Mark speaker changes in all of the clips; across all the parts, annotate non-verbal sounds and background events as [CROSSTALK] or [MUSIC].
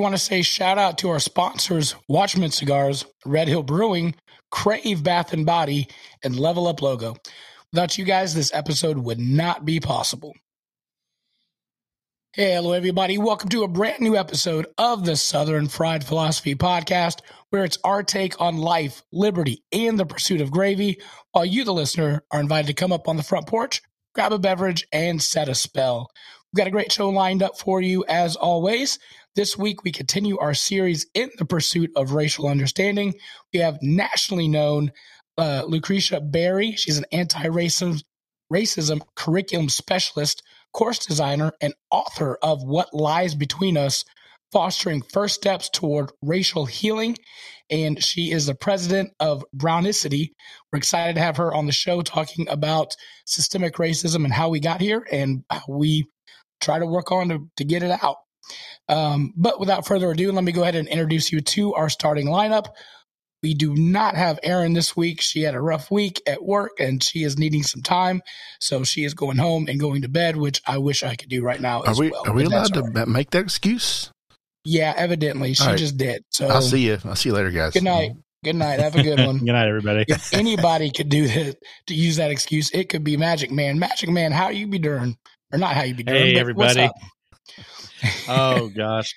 Speaker 1: want to say shout out to our sponsors, Watchman Cigars, Red Hill Brewing, Crave Bath and Body, and Level Up Logo. Without you guys, this episode would not be possible. Hey, hello, everybody. Welcome to a brand new episode of the Southern Fried Philosophy Podcast, where it's our take on life, liberty, and the pursuit of gravy, while you, the listener, are invited to come up on the front porch, grab a beverage, and set a spell. We've got a great show lined up for you, as always. This week, we continue our series in the pursuit of racial understanding. We have nationally known uh, Lucretia Berry. She's an anti racism curriculum specialist course designer, and author of What Lies Between Us Fostering First Steps Toward Racial Healing. And she is the president of Brownicity. We're excited to have her on the show talking about systemic racism and how we got here and how we try to work on to, to get it out. Um, but without further ado, let me go ahead and introduce you to our starting lineup. We do not have Erin this week. She had a rough week at work and she is needing some time. So she is going home and going to bed, which I wish I could do right now.
Speaker 2: Are we,
Speaker 1: well,
Speaker 2: are we allowed to right. make that excuse?
Speaker 1: Yeah, evidently. She right. just did. So
Speaker 2: I'll see you. I'll see you later, guys.
Speaker 1: Good night. Good night. Have a good one. [LAUGHS]
Speaker 3: good night, everybody.
Speaker 1: if anybody could do that, to use that excuse, it could be Magic Man. Magic Man, how you be doing? Or not how you be doing.
Speaker 3: Hey, everybody. Oh, gosh.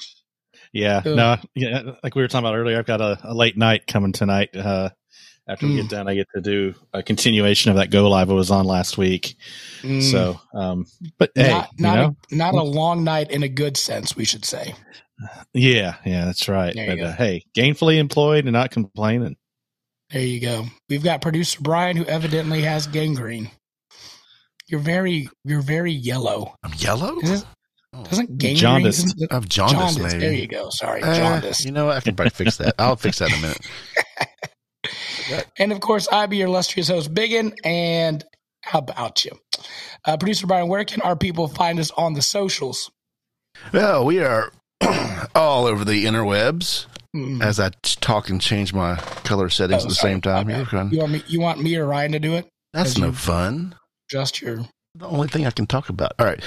Speaker 3: Yeah, no, yeah, like we were talking about earlier, I've got a, a late night coming tonight. Uh, after we get mm. done, I get to do a continuation of that go live I was on last week. Mm. So, um, but hey,
Speaker 1: not, not, a, not a long night in a good sense, we should say.
Speaker 3: Yeah, yeah, that's right. But uh, hey, gainfully employed and not complaining.
Speaker 1: There you go. We've got producer Brian, who evidently has gangrene. You're very, you're very yellow.
Speaker 2: I'm yellow.
Speaker 1: Doesn't gangrene
Speaker 3: jaundice
Speaker 2: of jaundice, jaundice, maybe.
Speaker 1: There you go. Sorry, uh, jaundice.
Speaker 2: You know, what? I can probably fix that. I'll fix that in a minute. [LAUGHS]
Speaker 1: and of course, I be your illustrious host, Biggin. And how about you, uh, producer Brian? Where can our people find us on the socials?
Speaker 2: Well, we are [CLEARS THROAT] all over the interwebs. Mm. As I talk and change my color settings oh, at the sorry. same time.
Speaker 1: Okay. You want me? You want me or Ryan to do it?
Speaker 2: That's no fun.
Speaker 1: Just your
Speaker 2: the only thing I can talk about. All right.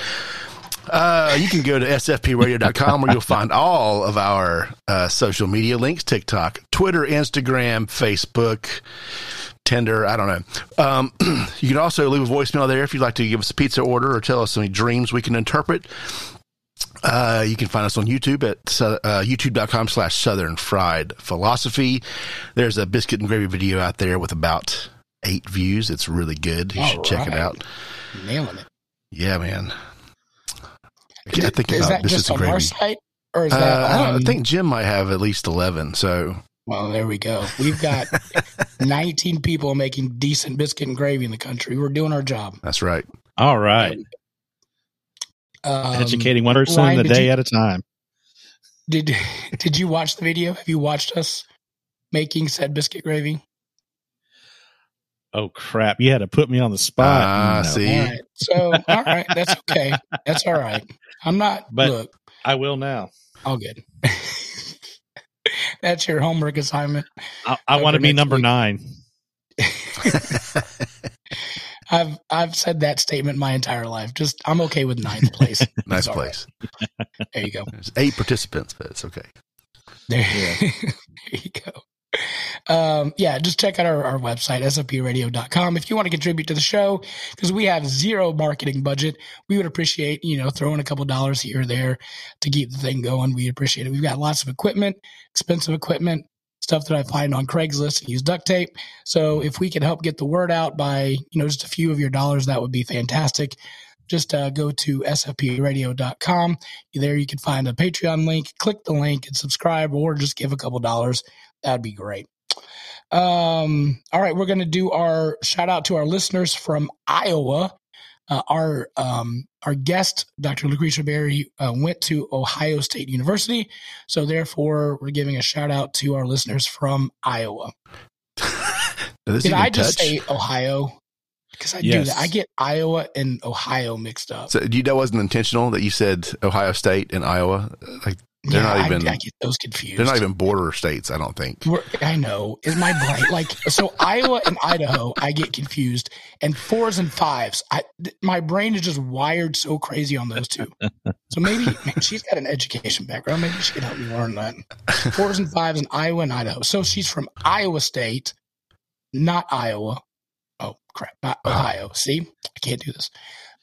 Speaker 2: Uh, you can go to sfpradio.com where you'll find all of our uh, social media links TikTok, Twitter, Instagram, Facebook, Tinder. I don't know. Um, [CLEARS THROAT] you can also leave a voicemail there if you'd like to give us a pizza order or tell us any dreams we can interpret. Uh, you can find us on YouTube at uh, youtube.com slash southern fried philosophy. There's a biscuit and gravy video out there with about eight views. It's really good. You all should right. check it out.
Speaker 1: Nailing it.
Speaker 2: Yeah, man. I
Speaker 1: think is that just on our site, or is that? Uh,
Speaker 2: on... I think Jim might have at least eleven. So,
Speaker 1: well, there we go. We've got [LAUGHS] nineteen people making decent biscuit and gravy in the country. We're doing our job.
Speaker 2: That's right.
Speaker 3: All right. Um, Educating one person Ryan, a day you, at a time.
Speaker 1: Did [LAUGHS] Did you watch the video? Have you watched us making said biscuit gravy?
Speaker 3: Oh crap! You had to put me on the spot.
Speaker 2: Ah, no. see.
Speaker 1: All right. So, all right, that's okay. That's all right. I'm not. But look,
Speaker 3: I will now.
Speaker 1: All good. [LAUGHS] that's your homework assignment.
Speaker 3: I, I want to be number week. nine. [LAUGHS]
Speaker 1: I've I've said that statement my entire life. Just I'm okay with ninth place. [LAUGHS]
Speaker 2: nice place.
Speaker 1: Right. There you go.
Speaker 2: There's eight participants, but it's okay.
Speaker 1: There, yeah. there you go um, yeah, just check out our, our website, sfpradio.com. If you want to contribute to the show, because we have zero marketing budget, we would appreciate, you know, throwing a couple dollars here or there to keep the thing going. We appreciate it. We've got lots of equipment, expensive equipment, stuff that I find on Craigslist and use duct tape. So if we can help get the word out by, you know, just a few of your dollars, that would be fantastic just uh, go to sfpradio.com. There you can find a Patreon link, click the link and subscribe, or just give a couple dollars. That'd be great. Um, all right, we're going to do our shout out to our listeners from Iowa. Uh, our um, our guest, Dr. Lucretia Berry, uh, went to Ohio State University, so therefore we're giving a shout out to our listeners from Iowa. [LAUGHS] Did I just touch? say Ohio? Because I yes. do that. I get Iowa and Ohio mixed up.
Speaker 2: So you, that wasn't intentional that you said Ohio State and Iowa. Like They're
Speaker 1: yeah,
Speaker 2: not even.
Speaker 1: I, I get those confused.
Speaker 2: they're not even border states. I don't think.
Speaker 1: I know. Is my brain like so? Iowa and Idaho, I get confused, and fours and fives. I th- my brain is just wired so crazy on those two. So maybe [LAUGHS] man, she's got an education background. Maybe she can help me learn that. Fours and fives in Iowa and Idaho. So she's from Iowa State, not Iowa. Oh crap, not uh-huh. Ohio. See, I can't do this.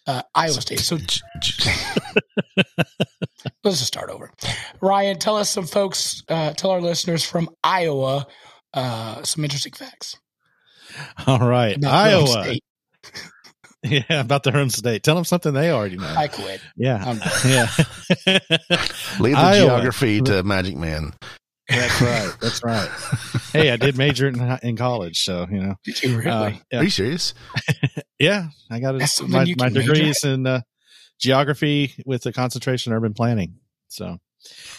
Speaker 1: Uh, Iowa State. So
Speaker 2: J- j- [LAUGHS]
Speaker 1: let's just start over. Ryan, tell us some folks, uh, tell our listeners from Iowa uh, some interesting facts.
Speaker 3: All right,
Speaker 1: about
Speaker 3: Iowa. [LAUGHS] Yeah, about their own state. Tell them something they already know.
Speaker 1: I quit.
Speaker 3: yeah,
Speaker 1: I'm [LAUGHS]
Speaker 3: yeah.
Speaker 2: Leave the
Speaker 3: Iowa.
Speaker 2: geography to Magic Man.
Speaker 3: That's right. That's right. Hey, I did major in, in college, so you know.
Speaker 1: Did you really?
Speaker 3: Uh,
Speaker 2: Are you serious?
Speaker 3: Yeah, I got
Speaker 1: That's
Speaker 3: it.
Speaker 1: something
Speaker 3: My, my degrees in uh, geography with a concentration in urban planning. So,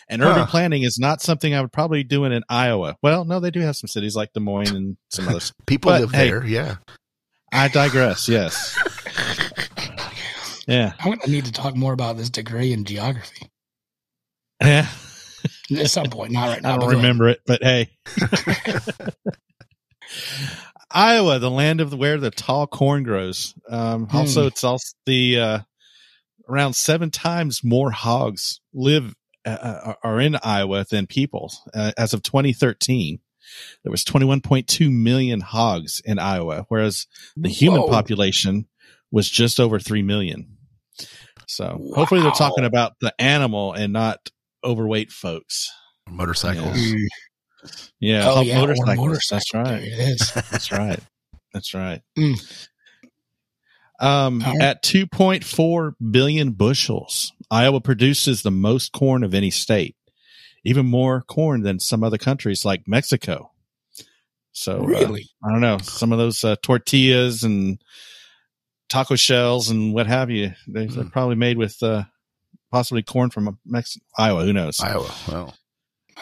Speaker 3: and urban
Speaker 2: Huh.
Speaker 3: planning is not something I would probably do in, in Iowa. Well, no, they do have some cities like Des Moines and some others. [LAUGHS]
Speaker 2: People
Speaker 3: But,
Speaker 2: live
Speaker 3: hey.
Speaker 2: there. Yeah.
Speaker 3: I digress. Yes. [LAUGHS] Yeah.
Speaker 1: I'm going to need to talk more about this degree in geography
Speaker 3: Yeah.
Speaker 1: at some point. Not right [LAUGHS] now.
Speaker 3: I don't remember it, but hey. Iowa, the land of the, where the tall corn grows. Um,
Speaker 1: Hmm.
Speaker 3: Also, it's also the uh, around seven times more hogs live uh, uh, are in Iowa than people. Uh, as of 2013, there was 21.2 million hogs in Iowa, whereas the human
Speaker 1: Whoa.
Speaker 3: population was just over three million. So hopefully, they're talking about the animal and not overweight folks.
Speaker 2: Motorcycles.
Speaker 1: Mm.
Speaker 3: Yeah,
Speaker 1: Oh, yeah.
Speaker 3: motorcycles.
Speaker 1: motorcycle.
Speaker 3: That's right.
Speaker 1: There it is. [LAUGHS]
Speaker 3: That's right. That's right.
Speaker 1: Mm.
Speaker 3: Um,
Speaker 1: All right.
Speaker 3: at 2.4 billion bushels, Iowa produces the most corn of any state, even more corn than some other countries like Mexico. So, uh,
Speaker 1: really?
Speaker 3: I don't know, some of those uh, tortillas and taco shells and what have you, they, they're
Speaker 2: Mm.
Speaker 3: probably made with uh, possibly corn from Mex- Iowa. Who knows?
Speaker 2: Iowa. Well,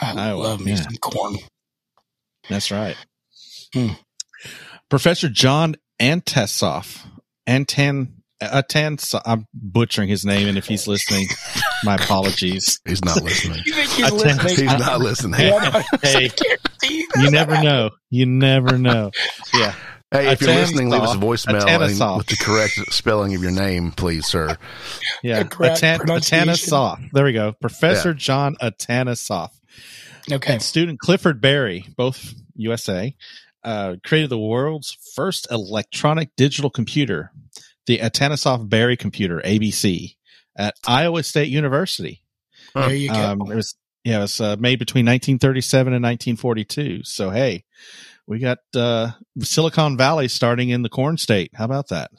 Speaker 1: I
Speaker 3: Iowa,
Speaker 1: love me
Speaker 3: yeah.
Speaker 1: some corn.
Speaker 3: That's right.
Speaker 1: Hmm.
Speaker 3: Professor John Antasoff, Antan, Antan, I'm butchering his name, and if he's listening, my apologies. [LAUGHS]
Speaker 2: he's not listening.
Speaker 1: You think he's
Speaker 3: I
Speaker 1: listening?
Speaker 2: He's not listening.
Speaker 1: Yeah,
Speaker 3: Hey. You never know. You never know. Yeah.
Speaker 2: Hey, if you're listening, leave us a voicemail with the correct spelling of your name, please, sir.
Speaker 3: Yeah.
Speaker 1: The correct
Speaker 3: Atan-
Speaker 1: pronunciation.
Speaker 3: Atanasoff. There we go. Professor John Atanasoff.
Speaker 1: Okay.
Speaker 3: and student Clifford Berry, both USA, uh, created the world's first electronic digital computer, the Atanasoff Berry computer, ABC, at Iowa State University.
Speaker 1: There you go.
Speaker 3: Um, it was yeah, it was uh, made between 1937 and 1942. So hey, we got uh, Silicon Valley starting in the corn state. How about that?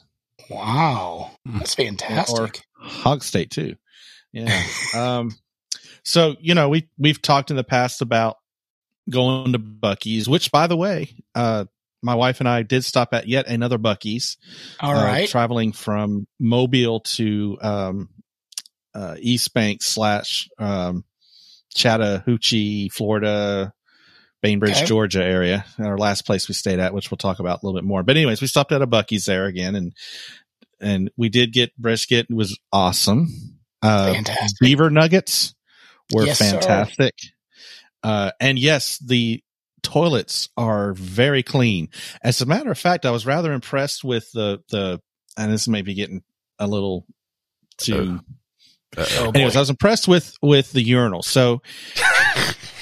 Speaker 1: wow. That's fantastic.
Speaker 3: Hog State too. Yeah. [LAUGHS] um, so you know we we've talked in the past about going to Buc-ee's, which by the way, uh, my wife and I did stop at yet another Buc-ee's.
Speaker 1: All
Speaker 3: uh, traveling from Mobile to um, uh, East Bank slash um, Chattahoochee, Florida, Bainbridge,
Speaker 1: Okay.
Speaker 3: Georgia area. Our last place we stayed at, which we'll talk about a little bit more. But anyways, we stopped at a Buc-ee's there again, and and we did get brisket. It was awesome. Uh,
Speaker 1: Fantastic.
Speaker 3: beaver nuggets were
Speaker 1: Yes, sir.
Speaker 3: fantastic. Uh, and yes, the toilets are very clean. As a matter of fact, I was rather impressed with the the and this may be getting a little too
Speaker 2: Uh,
Speaker 1: boy.
Speaker 3: anyways, I was impressed with with the urinal. So [LAUGHS]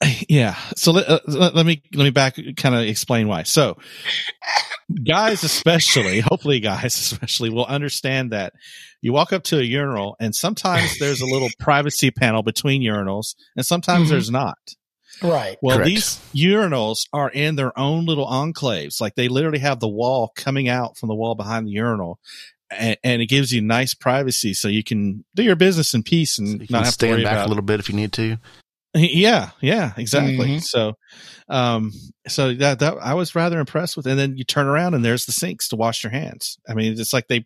Speaker 3: [LAUGHS] yeah, so let, uh, let, let me let me back kind of explain why. So guys especially, [LAUGHS] hopefully guys especially will understand that you walk up to a urinal and sometimes there's a little [LAUGHS] privacy panel between urinals and sometimes
Speaker 1: Mhm.
Speaker 3: there's not.
Speaker 1: right.
Speaker 3: Well,
Speaker 2: Correct.
Speaker 3: these urinals are in their own little enclaves. Like they literally have the wall coming out from the wall behind the urinal. And, and it gives you nice privacy so you can do your business in peace and
Speaker 2: you
Speaker 3: not
Speaker 2: can
Speaker 3: have to worry
Speaker 2: stand back
Speaker 3: about
Speaker 2: a little bit if you need to.
Speaker 3: Yeah, yeah, exactly.
Speaker 1: Mhm.
Speaker 3: So, um, so that that I was rather impressed with. And then you turn around and there's the sinks to wash your hands. I mean, it's like they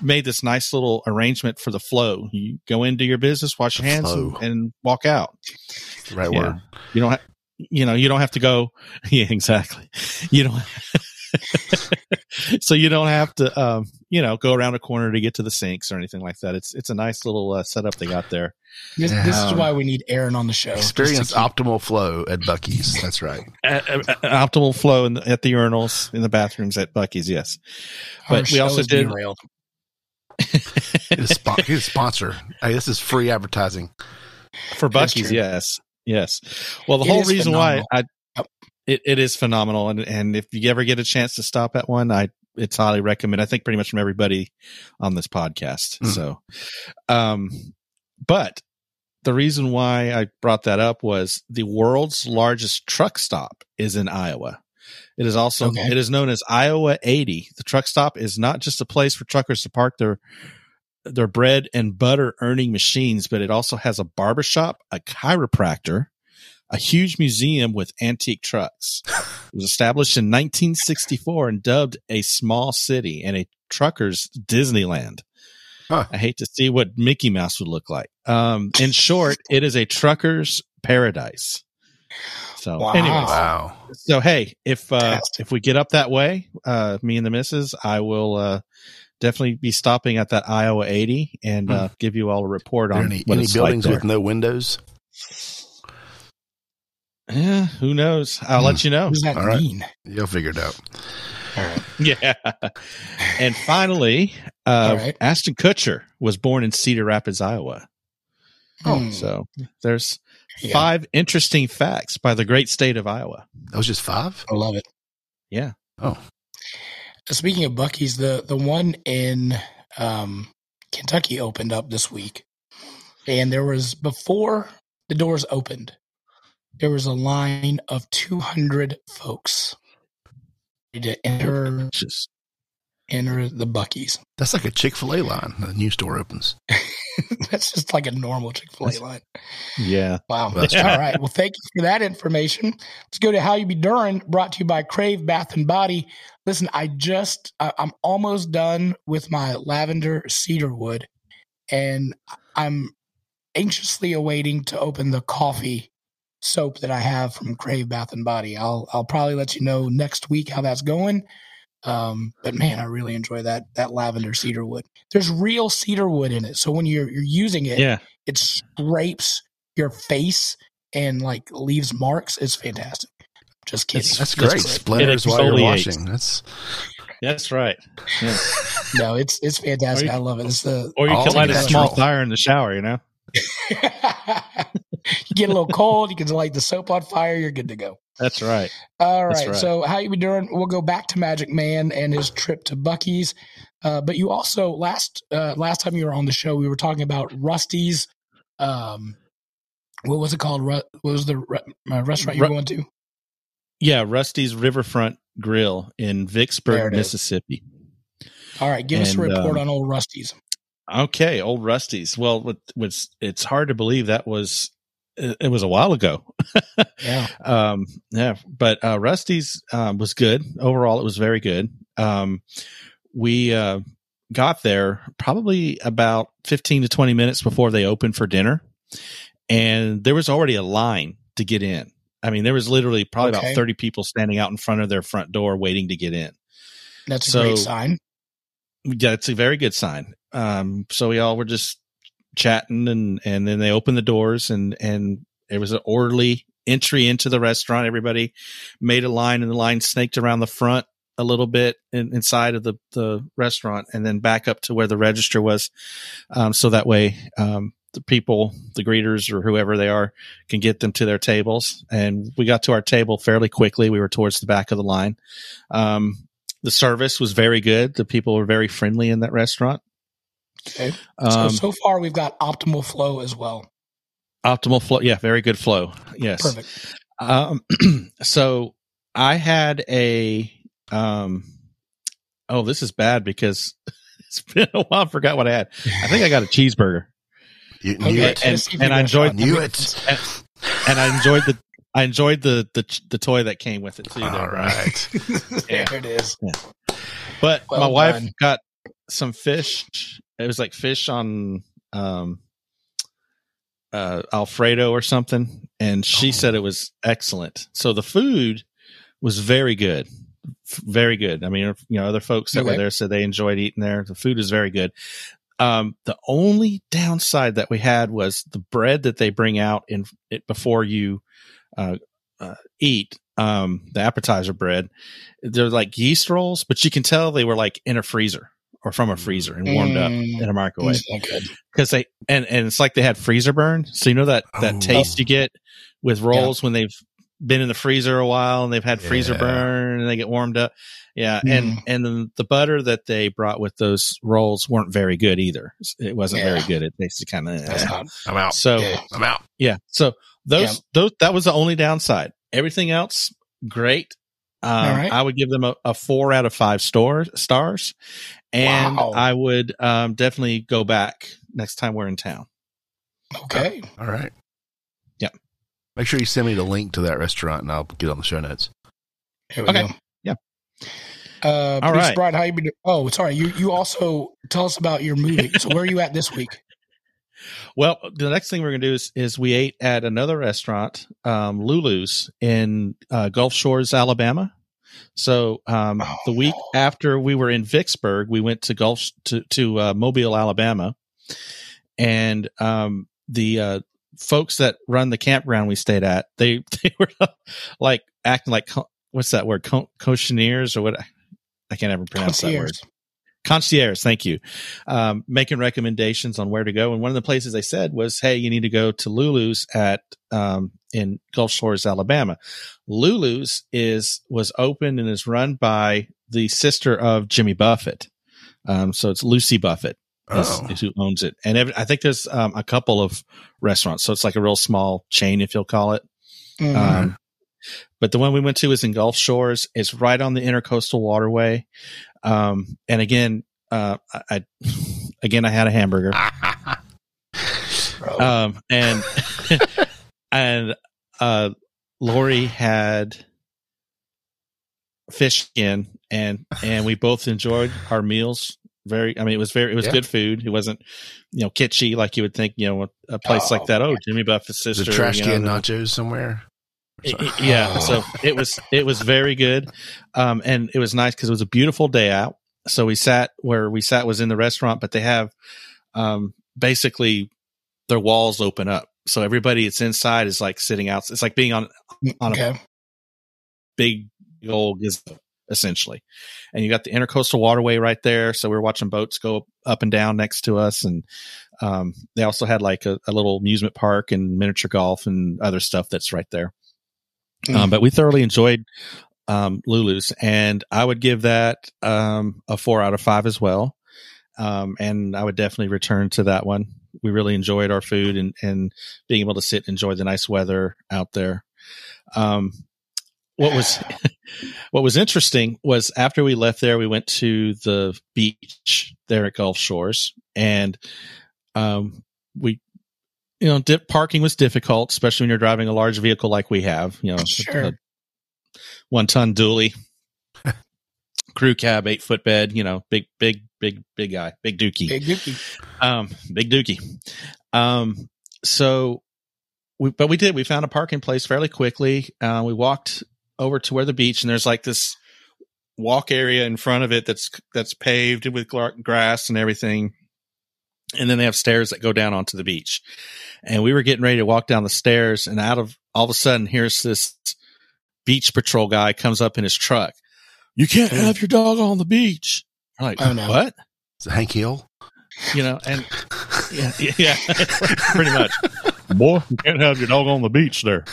Speaker 3: made this nice little arrangement for the flow. You go into your business, wash your hands, and, and walk out.
Speaker 2: Right
Speaker 3: Yeah.
Speaker 2: word.
Speaker 3: You don't, ha- you know, you don't have to go. [LAUGHS] Yeah, exactly. You don't. [LAUGHS] so you don't have to, um, you know go around a corner to get to the sinks or anything like that. It's it's a nice little uh, setup they got there.
Speaker 1: This, this is why we need Erin on the show.
Speaker 2: Experience optimal flow at Buc-ee's. That's right. [LAUGHS]
Speaker 3: Uh, uh, uh, optimal flow the, at the urinals in the bathrooms at Buc-ee's. Yes, but we also did.
Speaker 2: Get a, sponsor. Hey, this is free advertising
Speaker 3: for Buc-ee's. Yes, yes. Well, the it whole reason phenomenal. why I it, it is phenomenal, and and if you ever get a chance to stop at one, I it's highly recommend. I think pretty much from everybody on this podcast. Mm. So, um, but the reason why I brought that up was the world's largest truck stop is in Iowa. It is also okay. it is known as Iowa 80. The truck stop is not just a place for truckers to park their their bread and butter earning machines, but it also has a barbershop, a chiropractor, a huge museum with antique trucks. It was established in 1964 and dubbed a small city and a trucker's Disneyland. Huh. I hate to see what Mickey Mouse would look like. Um, in short, it is a trucker's paradise. So, wow. anyways, wow. So, hey, if uh, if we get up that way, uh, me and the missus, I will uh, definitely be stopping at that Iowa 80 and uh, hmm. give you all a report on
Speaker 2: any, any buildings like with no windows.
Speaker 3: Yeah, who knows? I'll hmm. let you know.
Speaker 1: What does that all mean? Right.
Speaker 2: You'll figure it out.
Speaker 3: All right. Yeah. and finally, uh, right. Ashton Kutcher was born in Cedar Rapids, Iowa. Oh, so there's yeah. five interesting facts by the great state of Iowa.
Speaker 2: That was just five.
Speaker 1: I love it.
Speaker 3: Yeah.
Speaker 2: Oh.
Speaker 1: Speaking of Buc-ee's, the the one in um, Kentucky opened up this week, and there was before the doors opened, there was a line of 200 folks to enter just enter the Buc-ee's.
Speaker 2: That's like a Chick Fil A line. The new store opens. [LAUGHS]
Speaker 1: That's just like a normal Chick Fil A line.
Speaker 3: Yeah.
Speaker 1: Wow. All right. Well, thank you for that information. Let's go to how you be during. Brought to you by Crave Bath and Body. Listen, I just I, I'm almost done with my lavender cedar wood, and I'm anxiously awaiting to open the coffee soap that I have from Crave Bath and Body. I'll I'll probably let you know next week how that's going. Um, but man, I really enjoy that that lavender cedar wood. There's real cedar wood in it, so when you're you're using it,
Speaker 3: yeah,
Speaker 1: it scrapes your face and like leaves marks. It's fantastic. Just kidding.
Speaker 2: That's, that's great. Splinters while you're washing. That's
Speaker 3: that's right.
Speaker 1: Yeah. [LAUGHS] no, it's it's fantastic. You, I love it. It's the
Speaker 3: or you can light a small fire in the shower. You know. [LAUGHS]
Speaker 1: you get a little cold. You can light the soap on fire. You're good to go.
Speaker 3: That's right.
Speaker 1: All right. right. So how you been doing? We'll go back to Magic Man and his trip to Buc-ee's. Uh, but you also last uh, last time you were on the show, we were talking about Rusty's. Um, what was it called? What was the re- uh, restaurant you were going to?
Speaker 3: Yeah, Rusty's Riverfront Grill in Vicksburg, Mississippi.
Speaker 1: All right, give and, us a report um, on Old Rusty's.
Speaker 3: Okay, Old Rusty's. Well, what's it's hard to believe that was it was a while ago. [LAUGHS]
Speaker 1: yeah.
Speaker 3: Um, yeah. But uh, Rusty's um, was good. Overall, it was very good. Um, we uh, got there probably about 15 to 20 minutes before they opened for dinner. And there was already a line to get in. I mean, there was literally probably okay. about 30 people standing out in front of their front door waiting to get in.
Speaker 1: That's a so, great sign.
Speaker 3: Yeah, it's a very good sign. Um, so we all were just chatting and and then they opened the doors and and it was an orderly entry into the restaurant. Everybody made a line and the line snaked around the front a little bit in, inside of the the restaurant and then back up to where the register was. Um, so that way um, the people the greeters or whoever they are can get them to their tables. And we got to our table fairly quickly. We were towards the back of the line. Um, the service was very good. The people were very friendly in that restaurant
Speaker 1: Okay. Um, so so far we've got optimal flow as well.
Speaker 3: Optimal flow, yeah, very good flow. Yes.
Speaker 1: Perfect.
Speaker 3: Um, [CLEARS THROAT] so I had a um oh, this is bad because [LAUGHS] it's been a while. I forgot what I had. I think I got a cheeseburger.
Speaker 2: You knew okay,
Speaker 3: it, and, and I enjoyed
Speaker 2: knew it, [LAUGHS]
Speaker 3: and, and, I enjoyed the I enjoyed the the the toy that came with it too.
Speaker 2: All there, right,
Speaker 1: yeah. [LAUGHS] there it is.
Speaker 3: Yeah. But well my done. wife got some fish it was like fish on um uh alfredo or something and she oh. said it was excellent so the food was very good very good. I mean, you know, other folks that okay. were there said they enjoyed eating there. The food is very good. Um, the only downside that we had was the bread that they bring out in it before you uh, uh, eat um, the appetizer bread. They're like yeast rolls, but you can tell they were like in a freezer or from a freezer and warmed mm, up in a microwave because they and and it's like they had freezer burn. So you know that that oh. taste you get with rolls yeah. when they've been in the freezer a while and they've had freezer yeah. burn and they get warmed up. Yeah, mm. and and then the butter that they brought with those rolls weren't very good either. It wasn't yeah. very good. It tasted kind of.
Speaker 2: Eh. I'm out.
Speaker 3: So
Speaker 2: yeah. I'm out.
Speaker 3: Yeah. So those those that was the only downside. Everything else great. Um, right. I would give them a, a, four out of five store, stars, and wow. I would um, definitely go back next time we're in town.
Speaker 1: Okay.
Speaker 2: All right.
Speaker 3: Yeah.
Speaker 2: Make sure you send me the link to that restaurant, and I'll get on the show notes.
Speaker 3: okay. Go. Yeah.
Speaker 1: Uh, All right. Brad, how you been? Oh, sorry. You you also tell us about your movie. so where are you at this week?
Speaker 3: Well, the next thing we're going to do is, is we ate at another restaurant, um, Lulu's in uh, Gulf Shores, Alabama. So um, oh, the week no. after we were in Vicksburg, we went to Gulf to to uh, Mobile, Alabama, and um, the uh, folks that run the campground we stayed at, they [LAUGHS] they were like acting like what's that word, Co- or what? I can't ever pronounce that word concierge thank you um, making recommendations on where to go and one of the places they said was hey you need to go to lulu's at um, in gulf shores alabama lulu's is was opened and is run by the sister of jimmy buffett um, so it's lucy buffett is, oh. is who owns it and every, i think there's um, a couple of restaurants so it's like a real small chain if you'll call it mm-hmm. Um, but the one we went to is in Gulf Shores. It's right on the intercoastal waterway. Um, and again, uh, I, [LAUGHS] again, I had a hamburger. um, and, [LAUGHS] and, uh, Lori had fish skin and, and we both enjoyed our meals very, I mean, it was very, it was yeah. good food. It wasn't, you know, kitschy like you would think, you know, a place oh, like that. Oh, Jimmy Buffett's sister.
Speaker 2: Trash can know, nachos somewhere
Speaker 3: yeah oh. so it was it was very good. Um, and it was nice because it was a beautiful day out. So we sat where we sat was in the restaurant but they have um, basically their walls open up. So everybody that's inside is like sitting out it's like being on on okay. a big old gizmo essentially. And you got the intercoastal waterway right there. So we are watching boats go up and down next to us. And um, they also had like a, a little amusement park and miniature golf and other stuff that's right there mm. Um, but we thoroughly enjoyed um, Lulu's, and I would give that um, a four out of five as well. Um, and I would definitely return to that one. We really enjoyed our food and, and being able to sit and enjoy the nice weather out there. Um, what was [LAUGHS] what was interesting was after we left there, we went to the beach there at Gulf Shores, and um, we you know, dip, parking was difficult, especially when you're driving a large vehicle like we have. You know,
Speaker 1: sure.
Speaker 3: one ton dually, [LAUGHS] crew cab, eight foot bed. You know, big, big, big, big guy, big dookie,
Speaker 1: big dookie,
Speaker 3: um, big dookie. Um, so, we, but we did. We found a parking place fairly quickly. Uh, we walked over to where the beach, and there's like this walk area in front of it that's that's paved with grass and everything and then they have stairs that go down onto the beach. And we were getting ready to walk down the stairs, and out of all of a sudden, here's this beach patrol guy comes up in his truck. You can't have your dog on the beach. I'm like, oh, no. what?
Speaker 2: Is it Hank Hill?
Speaker 3: You know, and [LAUGHS] yeah, yeah, [LAUGHS] pretty much. Boy, you can't have your dog on the beach there.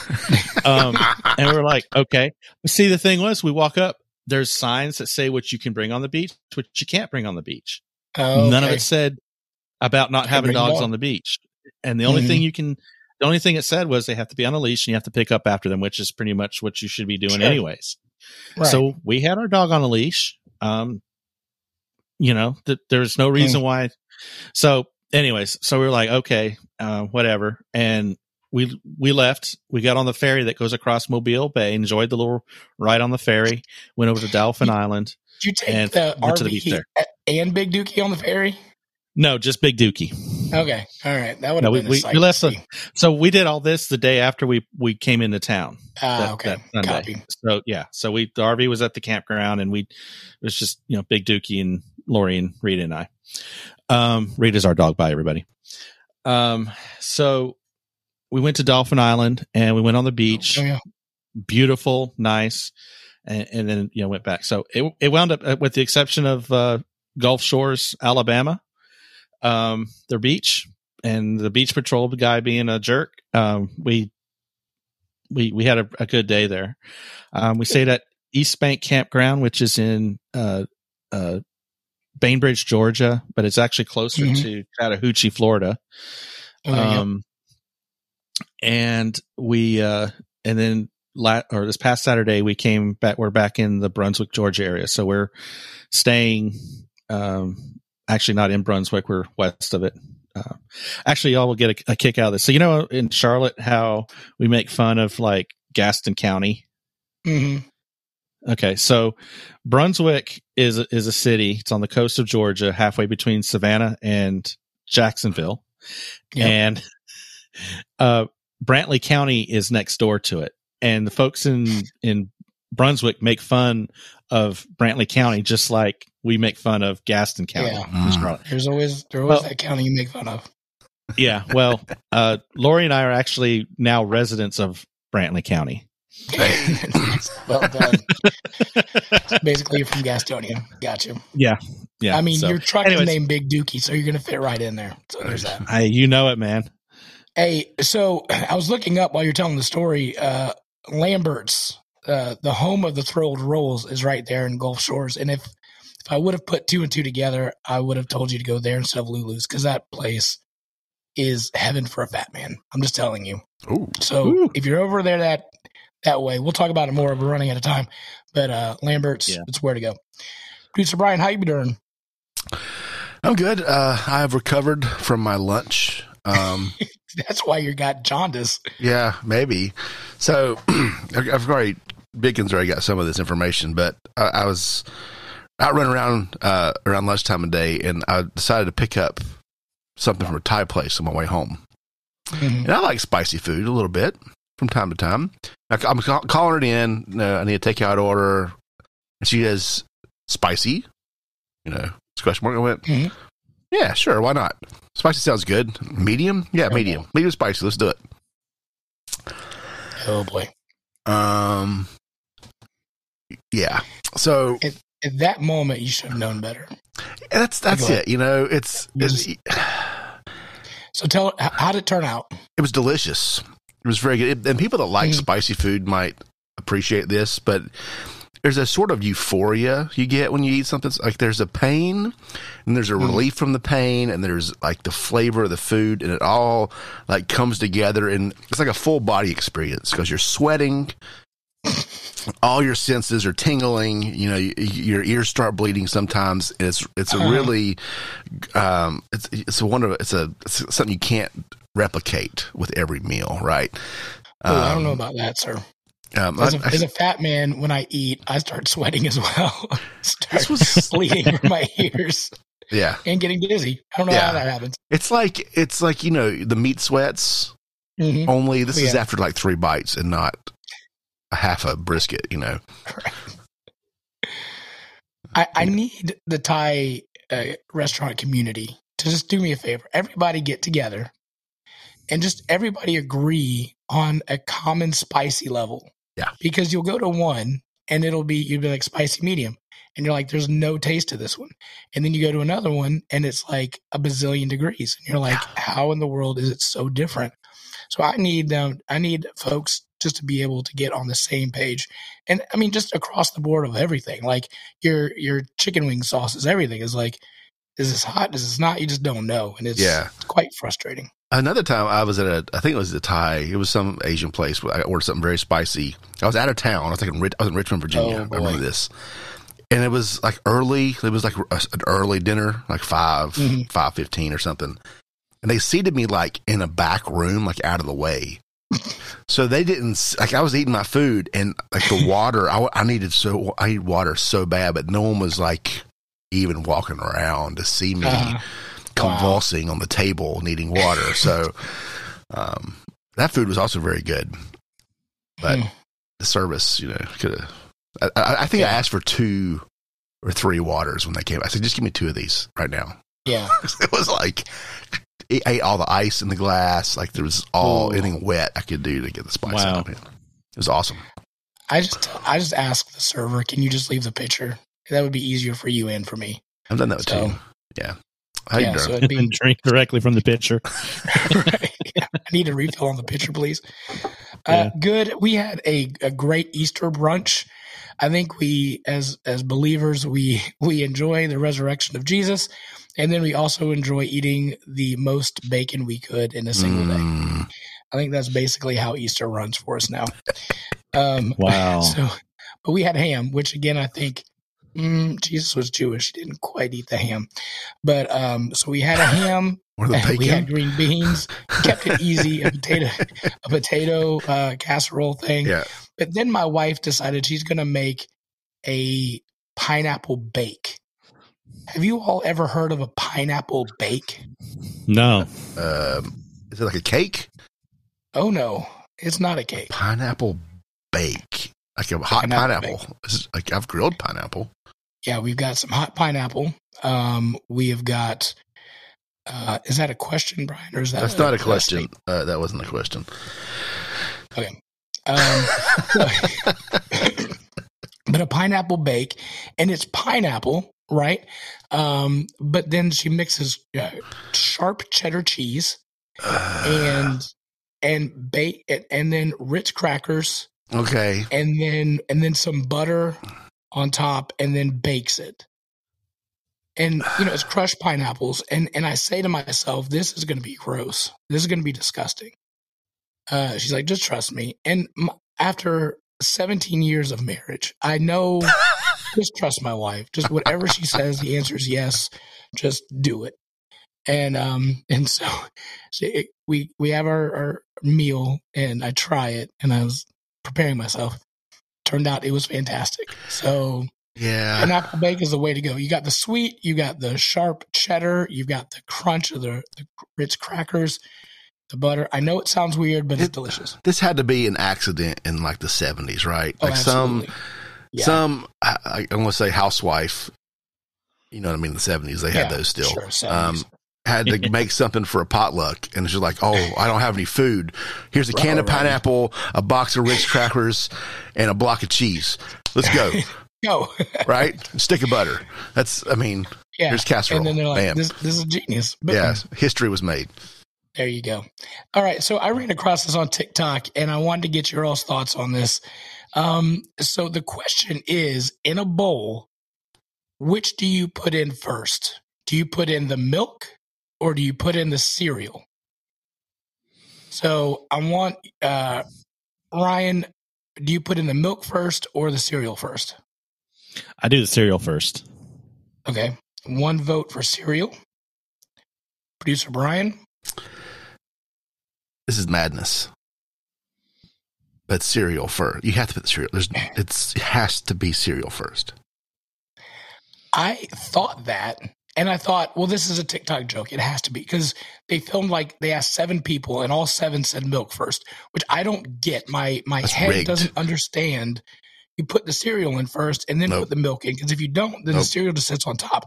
Speaker 3: Um, and we are like, okay. See, the thing was, we walk up. There's signs that say what you can bring on the beach, what you can't bring on the beach. Oh, okay. None of it said about not having dogs on the beach. And the only mm-hmm. thing you can, the only thing it said was they have to be on a leash and you have to pick up after them, which is pretty much what you should be doing sure. anyways. Right. So we had our dog on a leash. Um, you know, th- there's no reason mm. why. So anyways, so we were like, okay, uh, whatever. And we, we left, we got on the ferry that goes across Mobile Bay, enjoyed the little ride on the ferry, went over to Dauphin Island.
Speaker 1: Did you take the RV to the beach there. and Big Dookie on the ferry?
Speaker 3: No, just Big Dookie.
Speaker 1: Okay, all right. That would have
Speaker 3: No, we,
Speaker 1: been.
Speaker 3: we,
Speaker 1: a
Speaker 3: we left.
Speaker 1: sight
Speaker 3: The,
Speaker 1: to see.
Speaker 3: so we did all this the day after we we came into town.
Speaker 1: Ah, okay, copy.
Speaker 3: So yeah, so we the RV was at the campground, and we it was just you know Big Dookie and Lori and Rita and I. Um, Rita's our dog. Bye everybody. Um, so we went to Dauphin Island and we went on the beach.
Speaker 1: Oh, yeah.
Speaker 3: Beautiful, nice, and, and then you know went back. So it it wound up uh, with the exception of uh, Gulf Shores, Alabama, um, their beach and the beach patrol guy being a jerk. Um, we we we had a, a good day there. Um, we stayed at East Bank Campground, which is in uh, uh, Bainbridge, Georgia, but it's actually closer
Speaker 1: Mhm.
Speaker 3: to Chattahoochee, Florida.
Speaker 1: Oh.
Speaker 3: Um, and we uh, and then la- or this past Saturday we came back. We're back in the Brunswick, Georgia area, so we're staying. Um, actually, not in Brunswick. We're west of it. Uh, actually, y'all will get a, a kick out of this. So you know, in Charlotte, how we make fun of like Gaston County.
Speaker 1: Mhm.
Speaker 3: Okay, so Brunswick is a- is a city. It's on the coast of Georgia, halfway between Savannah and Jacksonville,
Speaker 1: Yep.
Speaker 3: and [LAUGHS] uh, Brantley County is next door to it. And the folks in in Brunswick make fun of Brantley County, just like we make fun of Gaston County.
Speaker 1: Yeah.
Speaker 2: Mm.
Speaker 3: Charlotte.
Speaker 1: There's always there's always
Speaker 3: Well-
Speaker 1: that county you make fun of.
Speaker 3: Yeah, well, uh, Lori and I are actually now residents of Brantley County. [LAUGHS]
Speaker 1: well done. [LAUGHS] Basically, you're from Gastonia. Gotcha.
Speaker 3: Yeah, yeah.
Speaker 1: I mean,
Speaker 3: so-
Speaker 1: your truck
Speaker 3: anyways.
Speaker 1: is named Big Dookie, so you're going to fit right in there. So there's that.
Speaker 3: I, you know it, man.
Speaker 1: Hey, so [CLEARS THROAT] I was looking up while you're telling the story. Uh, Lambert's, uh, the home of the throwed rolls, is right there in Gulf Shores. And if if I would have put two and two together, I would have told you to go there instead of Lulu's because that place is heaven for a fat man. I'm just telling you.
Speaker 2: Ooh.
Speaker 1: So
Speaker 3: Ooh.
Speaker 1: if you're over there that that way, we'll talk about it more. We're running out of time, but uh, Lambert's,
Speaker 3: Yeah.
Speaker 1: it's where to go. Producer Brian, how you been doing?
Speaker 2: I'm good. Uh, I have recovered from my lunch. Um, [LAUGHS]
Speaker 1: That's why you got jaundice.
Speaker 2: yeah, maybe. So I've already Biggins already got some of this information, but I, I was out running around uh, around lunchtime today, and I decided to pick up something from a Thai place on my way home.
Speaker 1: Mhm.
Speaker 2: And I like spicy food a little bit from time to time. I, I'm ca- calling it in. Uh, I need a takeout order, and she says spicy. You know, question mark. I went,
Speaker 1: Mhm.
Speaker 2: yeah, sure, why not? Spicy sounds good. Medium, yeah, medium, medium spicy. Let's do it.
Speaker 1: Oh boy.
Speaker 2: Um, yeah. So
Speaker 1: At that moment, you should have known better.
Speaker 2: that's that's it. You know, it's, it's
Speaker 1: So tell how did it turn out?
Speaker 2: it was delicious. It was very good. And people that like
Speaker 1: Mhm.
Speaker 2: spicy food might appreciate this, but there's a sort of euphoria you get when you eat something. It's Like there's a pain and there's a
Speaker 1: Mhm.
Speaker 2: relief from the pain and there's like the flavor of the food and it all like comes together and it's like a full body experience because you're sweating. All your senses are tingling. You know, y- your ears start bleeding sometimes. It's it's a
Speaker 1: Uh-huh.
Speaker 2: really, um, it's it's a wonder. It's a it's something you can't replicate with every meal, right?
Speaker 1: Oh, I don't
Speaker 2: Um,
Speaker 1: know about that, sir.
Speaker 2: Um,
Speaker 1: As a,
Speaker 2: I-
Speaker 1: as a fat man, when I eat, I start [LAUGHS] sweating as well. [LAUGHS] start
Speaker 2: This was- [LAUGHS]
Speaker 1: bleeding from my ears
Speaker 2: yeah,
Speaker 1: and getting dizzy. I don't know
Speaker 2: Yeah.
Speaker 1: how that happens.
Speaker 2: it's like it's like you know the meat sweats.
Speaker 1: Mhm.
Speaker 2: Only this
Speaker 1: Oh,
Speaker 2: is after like three bites and not a half a brisket. You know,
Speaker 1: I, I need the Thai uh, restaurant community to just do me a favor. Everybody get together and just everybody agree on a common spicy level.
Speaker 2: Yeah.
Speaker 1: Because you'll go to one and it'll be, you'll be like spicy medium. And you're like, there's no taste to this one. And then you go to another one and it's like a bazillion degrees. And you're like, how in the world is it so different? So I need them, I need folks just to be able to get on the same page. And I mean, just across the board of everything. Like, your your chicken wing sauces, everything is like, is this hot? Is this not? You just don't know, and it's
Speaker 2: Yeah.
Speaker 1: quite frustrating.
Speaker 2: another time I was at a, I think it was the Thai. It was some Asian place. where I ordered something very spicy. I was out of town. I was like in, I was in Richmond, Virginia.
Speaker 1: Oh,
Speaker 2: I remember this. And it was like early. It was like a- an early dinner, like 5
Speaker 1: Mhm.
Speaker 2: five fifteen or something. And they seated me like in a back room, like out of the way. So they didn't like. I was eating my food and like the water. I, I needed so I need water so bad, but no one was like even walking around to see me
Speaker 1: Uh-huh.
Speaker 2: convulsing wow. on the table, needing water. So um, that food was also very good, but hmm. the service, you know, could have. I, I, think yeah. I asked for two or three waters when they came. I said, just give me two of these right now.
Speaker 1: Yeah, [LAUGHS]
Speaker 2: it was like it ate all the ice in the glass. Like there was all Ooh. anything wet I could do to get the spice wow. out of it. It was awesome.
Speaker 1: I just I just asked the server, can you just leave the pitcher? That would be easier for you and for me.
Speaker 2: I've done that so, too. Yeah.
Speaker 3: How yeah, so it'd be, drink directly from the pitcher. [LAUGHS] [LAUGHS]
Speaker 1: right. I need a refill on the pitcher, please. Uh, yeah. Good. We had a, a great Easter brunch. I think we, as as believers, we we enjoy the resurrection of Jesus, and then we also enjoy eating the most bacon we could in a single mm. day. I think that's basically how Easter runs for us now.
Speaker 3: Um, wow. [LAUGHS]
Speaker 1: So, but we had ham, which again I think mm, Jesus was Jewish; he didn't quite eat the ham. But um, so we had a ham. We had green beans. [LAUGHS] kept it easy. A potato, a potato uh, casserole thing.
Speaker 2: Yeah.
Speaker 1: But then my wife decided she's going to make a pineapple bake. Have you all ever heard of a pineapple bake?
Speaker 3: No.
Speaker 2: Um, is it like a cake?
Speaker 1: Oh no, it's not a cake.
Speaker 2: Pineapple bake, like a hot pineapple. pineapple. like I've grilled pineapple.
Speaker 1: Yeah, we've got some hot pineapple. Um, we have got. Uh, is that a question, Brian, or is that?
Speaker 2: That's not a question. Uh, that wasn't a question.
Speaker 1: Okay. Um, [LAUGHS] but a pineapple bake, and it's pineapple, right? Um, but then she mixes uh, sharp cheddar cheese and and bake and then Ritz crackers.
Speaker 2: Okay.
Speaker 1: And then and then some butter on top and then bakes it. And you know, it's crushed pineapples and and I say to myself, this is going to be gross. This is going to be disgusting. Uh she's like, just trust me. And m- after 17 years of marriage, I know [LAUGHS] just trust my wife. Just whatever she says, the answer is yes. Just do it and um [LAUGHS] and so, so it, we we have our, our meal and I try it and I was preparing myself. Turned out it was fantastic. So
Speaker 2: yeah,
Speaker 1: An apple bake is the way to go. You got the sweet, you got the sharp cheddar, you've got the crunch of the, the Ritz crackers, the butter. I know it sounds weird, but it, it's delicious.
Speaker 2: This had to be an accident in like the seventies, right?
Speaker 1: Oh,
Speaker 2: like
Speaker 1: absolutely.
Speaker 2: some yeah. some I, I want to say housewife. You know what I mean? In The seventies, they had those still.
Speaker 1: Sure, um,
Speaker 2: had to [LAUGHS] make something for a potluck and it's just like, oh, I don't have any food. Here's a can right, of pineapple, right. a box of Ritz crackers, and a block of cheese. Let's go. [LAUGHS]
Speaker 1: go. [LAUGHS]
Speaker 2: right? Stick of butter. That's, I mean, yeah. here's casserole.
Speaker 1: And then they're like, Bam. This, this is genius.
Speaker 2: But yeah, history was made.
Speaker 1: There you go. All right. So I ran across this on TikTok and I wanted to get your all's thoughts on this. Um, so the question is in a bowl, which do you put in first? Do you put in the milk or do you put in the cereal? So I want uh, Ryan. Do you put in the milk first or the cereal first?
Speaker 3: I do the cereal first.
Speaker 1: Okay, one vote for cereal. Producer Brian.
Speaker 2: This is madness. But cereal first. You have to put the cereal. There's [LAUGHS] it's it has to be cereal first.
Speaker 1: I thought that and I thought, well, this is a TikTok joke. It has to be because they filmed like they asked seven people and all seven said milk first, which I don't get. My my That's head rigged. doesn't understand. You put the cereal in first and then nope. put the milk in because if you don't, then nope. the cereal just sits on top.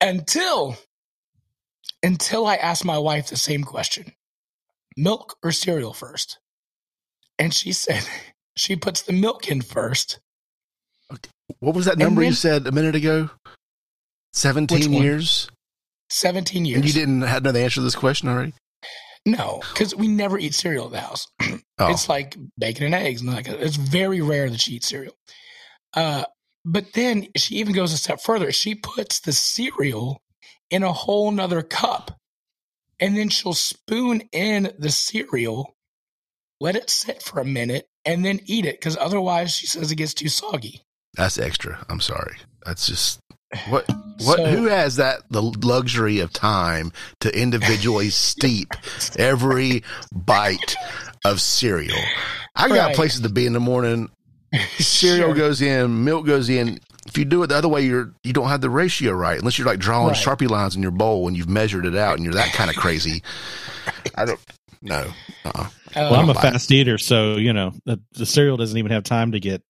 Speaker 1: Until until I asked my wife the same question: milk or cereal first? And she said [LAUGHS] she puts the milk in first.
Speaker 2: What was that number then, you said a minute ago? 17 years?
Speaker 1: 17 years.
Speaker 2: And you didn't have know the answer to this question already?
Speaker 1: No, because we never eat cereal at the house. [CLEARS THROAT] oh. It's like bacon and eggs. And like it's very rare that she eats cereal. Uh, but then she even goes a step further. She puts the cereal in a whole nother cup, and then she'll spoon in the cereal, let it sit for a minute, and then eat it. Because otherwise, she says it gets too soggy.
Speaker 2: That's extra. I'm sorry. That's just what what so, who has that the luxury of time to individually [LAUGHS] steep every bite of cereal? I got right. places to be in the morning. [LAUGHS] Cereal sure. goes in, milk goes in. if you do it the other way, you're you don't have the ratio right unless you're like drawing right. sharpie lines in your bowl and you've measured it out and you're that kind of crazy. I don't. No.
Speaker 3: Uh-uh. Oh. Well, I'm a fast eater, so you know the, the cereal doesn't even have time to get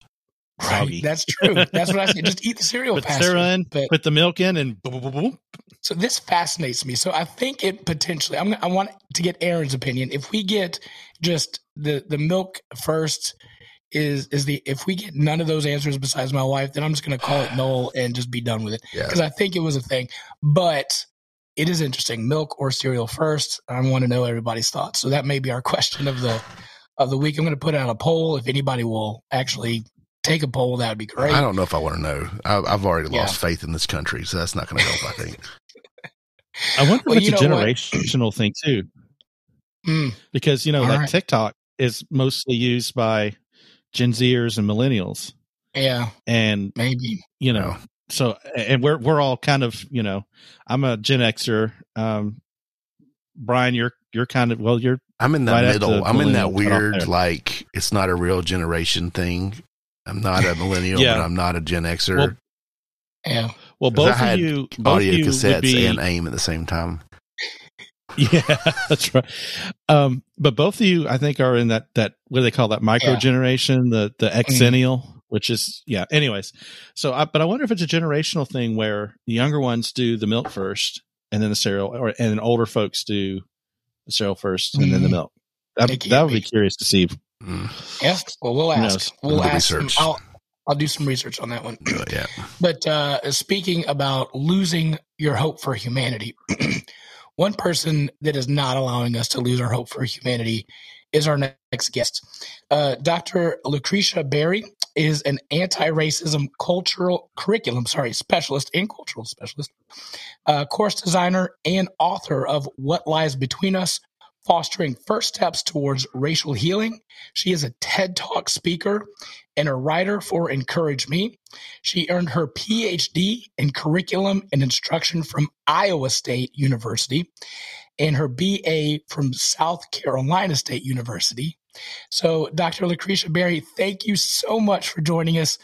Speaker 1: Right, that's true. That's what I say. Just eat the cereal.
Speaker 3: Put faster, cereal in, but, put the milk in, and boom, boom, boom.
Speaker 1: so this fascinates me. So I think it potentially. I'm, I want to get Erin's opinion. If we get just the the milk first, is is the if we get none of those answers besides my wife, then I'm just going to call it [SIGHS] null and just be done with it because yeah. I think it was a thing. But it is interesting, milk or cereal first. I want to know everybody's thoughts. So that may be our [LAUGHS] question of the of the week. I'm going to put out a poll if anybody will actually take a poll, that would be great.
Speaker 2: I don't know if I want to know. I, have already yeah. lost faith in this country, so that's not going to help. I think. [LAUGHS]
Speaker 3: I wonder well, if it's a generational what? thing too, mm. because you know, All like right. TikTok is mostly used by Gen Zers and millennials.
Speaker 1: Yeah,
Speaker 3: and
Speaker 1: maybe
Speaker 3: you know, so and we're we're all kind of you know, I'm a Gen Xer. Um, Brian, you're you're kind of well, you're.
Speaker 2: I'm in the right middle. I'm in that weird like it's not a real generation thing. I'm not a millennial, yeah. but I'm not a Gen Xer.
Speaker 1: Well, yeah.
Speaker 3: Well, both of you,
Speaker 2: audio
Speaker 3: you
Speaker 2: cassettes be, and AIM at the same time. [LAUGHS]
Speaker 3: Yeah, that's right. Um, but both of you, I think, are in that that what do they call that micro yeah. generation, the the exennial, mm-hmm. which is yeah. Anyways, so I, but I wonder if it's a generational thing where the younger ones do the milk first and then the cereal, or and then older folks do the cereal 1st and mm-hmm. then the mm-hmm. milk. That, that would be curious to see
Speaker 1: Mm. Yeah. Well, we'll ask. We'll ask. I'll, I'll do some research on that one.
Speaker 2: Uh, yeah. [CLEARS THROAT]
Speaker 1: But uh, speaking about losing your hope for humanity, [CLEARS THROAT] one person that is not allowing us to lose our hope for humanity is our next guest. Uh, Dr. Lucretia Berry is an anti-racism cultural curriculum, sorry, specialist and cultural specialist, uh, course designer, and author of What Lies Between Us, fostering first steps towards racial healing. She is a TED Talk speaker and a writer for Encourage Me. She earned her PhD in curriculum and instruction from Iowa State University and her BA from South Carolina State University. So, Dr. Lucretia Berry, thank you so much for joining us.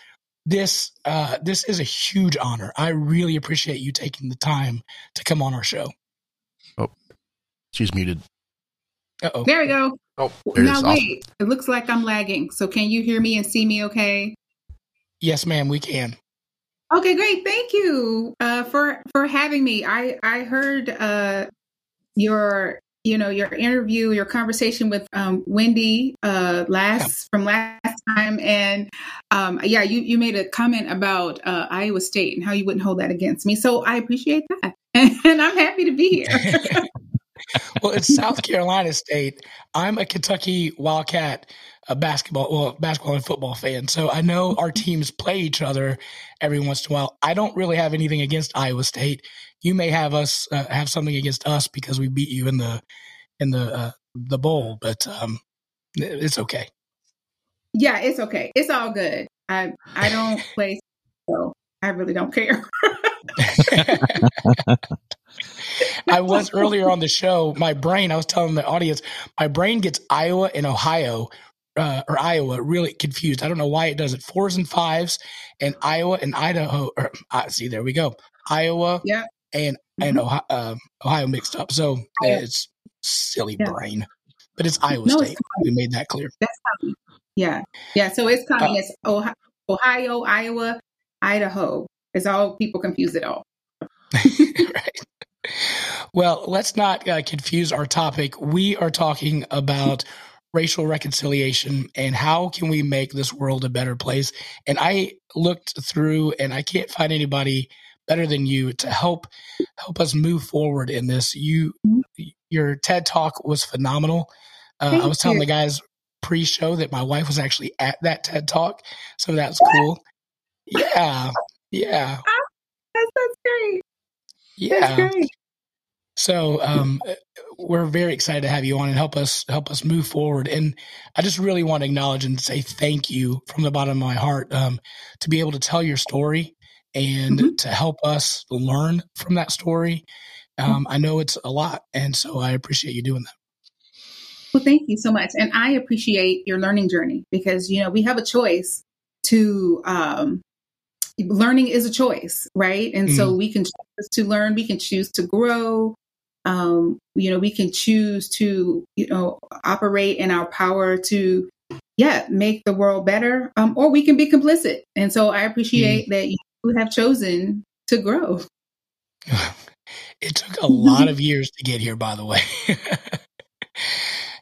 Speaker 1: This uh, this is a huge honor. I really appreciate you taking the time to come on our show.
Speaker 2: Oh, she's muted.
Speaker 4: Uh-oh. There we go. Oh, now wait. It looks like I'm lagging. So can you hear me and see me okay?
Speaker 1: Yes, ma'am, we can.
Speaker 4: Okay, great. Thank you uh, for for having me. I I heard uh, your you know your interview, your conversation with um, Wendy uh, last yeah. from last time, and um, yeah, you you made a comment about uh, Iowa State and how you wouldn't hold that against me. So I appreciate that, [LAUGHS] and I'm happy to be here. [LAUGHS]
Speaker 1: well, it's South Carolina State. I'm a Kentucky Wildcat a basketball, well, basketball and football fan. So I know our teams play each other every once in a while. I don't really have anything against Iowa State. You may have us uh, have something against us because we beat you in the in the uh, the bowl, but um, it's okay.
Speaker 4: Yeah, it's okay. It's all good. I I don't [LAUGHS] play, so I really don't care. [LAUGHS] [LAUGHS]
Speaker 1: I was earlier on the show. My brain, I was telling the audience, my brain gets Iowa and Ohio uh, or Iowa really confused. I don't know why it does it. Fours and fives, and Iowa and Idaho. Or, uh, see, there we go. Iowa,
Speaker 4: yeah,
Speaker 1: and and mm-hmm. Ohio, uh, Ohio, mixed up. So yeah. it's silly yeah. brain, but it's Iowa no, State. It's we made that clear.
Speaker 4: That's coming. Yeah, yeah. So it's coming. Uh, it's Ohio, Ohio, Iowa, Idaho. It's all people confuse it all. [LAUGHS]
Speaker 1: right. Well, let's not uh, confuse our topic. We are talking about racial reconciliation and how can we make this world a better place. And I looked through and I can't find anybody better than you to help help us move forward in this. You your TED talk was phenomenal. Uh, I was telling you. the guys pre-show that my wife was actually at that TED talk, so that's cool. Yeah, yeah,
Speaker 4: that's, that's great.
Speaker 1: Yeah. So um, we're very excited to have you on and help us help us move forward. And I just really want to acknowledge and say thank you from the bottom of my heart um, to be able to tell your story and mm-hmm. to help us learn from that story. Mm-hmm. Um, I know it's a lot, and so I appreciate you doing that.
Speaker 4: Well, thank you so much, and I appreciate your learning journey because you know we have a choice to um, learning is a choice, right? And mm-hmm. so we can choose to learn, we can choose to grow. Um, you know, we can choose to, you know, operate in our power to, yeah, make the world better, um, or we can be complicit. And so I appreciate mm-hmm. that you have chosen to grow. [LAUGHS] [LAUGHS]
Speaker 1: It took a lot of years to get here, by the way. [LAUGHS]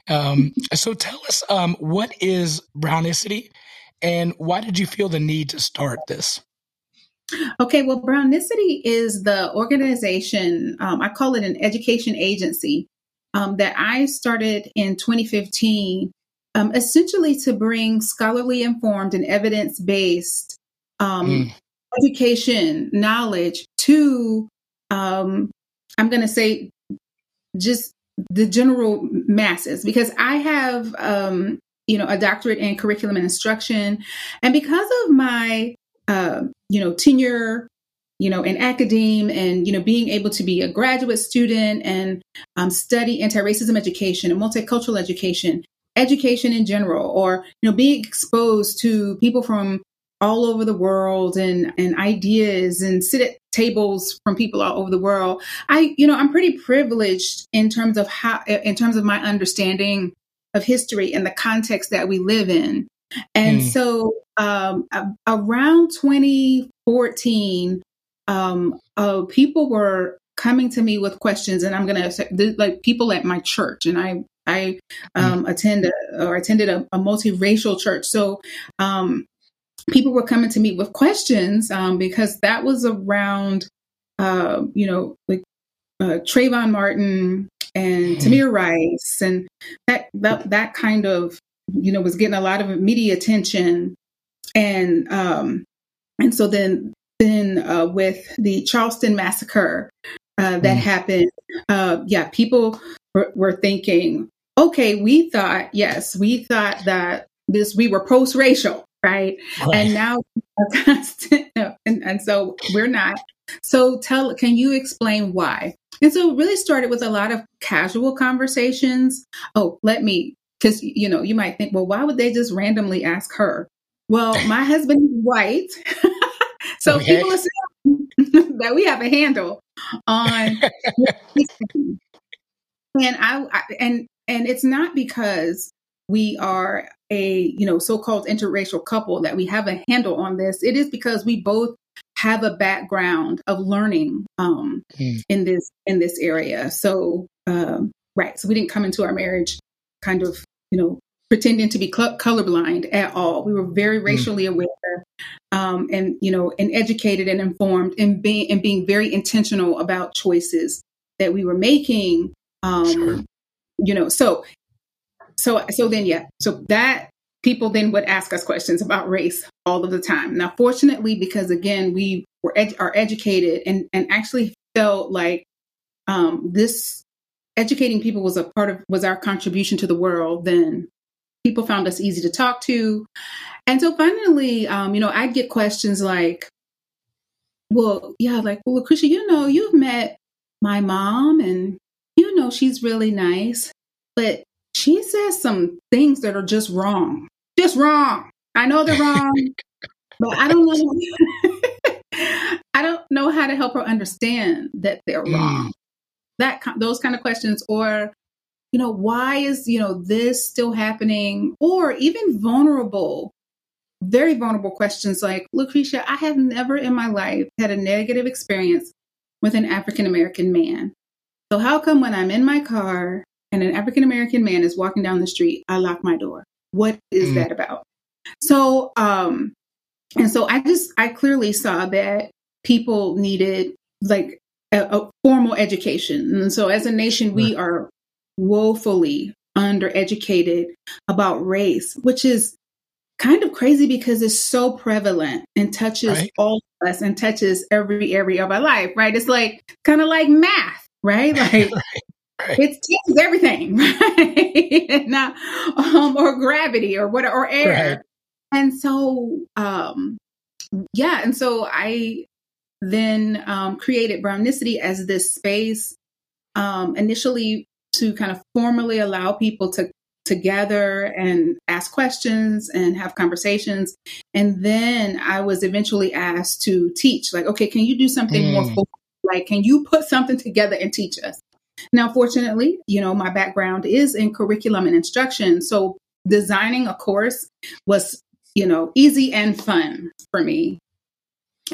Speaker 1: um, so tell us, um, what is Brownicity and why did you feel the need to start this?
Speaker 4: Okay, well, Brownicity is the organization, um, I call it an education agency, um, that I started in 2015, um, essentially to bring scholarly informed and evidence based um, mm. education knowledge to, um, I'm going to say, just the general masses, because I have, um, you know, a doctorate in curriculum and instruction. And because of my uh, you know, tenure, you know, in academe and, you know, being able to be a graduate student and um, study anti-racism education and multicultural education, education in general, or, you know, being exposed to people from all over the world and, and ideas and sit at tables from people all over the world. I, you know, I'm pretty privileged in terms of how, in terms of my understanding of history and the context that we live in. And mm. so um, around 2014, um, uh, people were coming to me with questions, and I'm going to say, like people at my church, and I I mm. um, mm. attend a, or attended a, a multiracial church, so um, people were coming to me with questions um, because that was around, uh, you know, like uh, Trayvon Martin and mm. Tamir Rice, and that that that kind of you know was getting a lot of media attention and um, and so then then uh, with the Charleston massacre uh, that mm. happened, uh, yeah, people were, were, thinking, okay, we thought yes, we thought that this we were post racial, right? right? And now [LAUGHS] and, and so we're not. So tell, can you explain why? And so it really started with a lot of casual conversations. Oh, let me, because you know, you might think, well, why would they just randomly ask her? Well, [LAUGHS] my husband is white. [LAUGHS] so okay. people assume [LAUGHS] that we have a handle on and I, I and and it's not because we are a you know so-called interracial couple that we have a handle on this it is because we both have a background of learning um, mm. in this in this area so um, right so we didn't come into our marriage kind of you know pretending to be colorblind at all. We were very mm. racially mm. aware, um, and you know, and educated and informed, and being and being very intentional about choices that we were making. Um, sure. You know, so so so then yeah, so that people then would ask us questions about race all of the time. Now, fortunately, because again, we were ed- are educated and and actually felt like um, this educating people was a part of was our contribution to the world then people found us easy to talk to. And so finally, um, you know, I'd get questions like, well, yeah, like, well, Lucretia, you know, you've met my mom and you know she's really nice, but she says some things that are just wrong. Just wrong. I know they're wrong, [LAUGHS] but I don't know. [LAUGHS] I don't know how to help her understand that they're mm. wrong. That those kind of questions, or you know, why is, you know, this still happening? Or even vulnerable, very vulnerable questions like, Lucretia, I have never in my life had a negative experience with an African American man. So how come when I'm in my car and an African American man is walking down the street, I lock my door? What is mm. that about? So, um, and so I just, I clearly saw that people needed like a, a formal education. And so as a nation, we are woefully undereducated about race, which is kind of crazy because it's so prevalent and touches right. all of us and touches every area of our life, right? It's like kind of like math, right? [LAUGHS] Like right. Right. it touches everything, [LAUGHS] right? Not, um, or gravity or what or air. And so um yeah, and so I then um, created Brownicity as this space um, initially to kind of formally allow people to together and ask questions and have conversations. And then I was eventually asked to teach, like, okay, can you do something mm. more full? Like, can you put something together and teach us? Now, fortunately, you know, my background is in curriculum and instruction. So designing a course was, you know, easy and fun for me.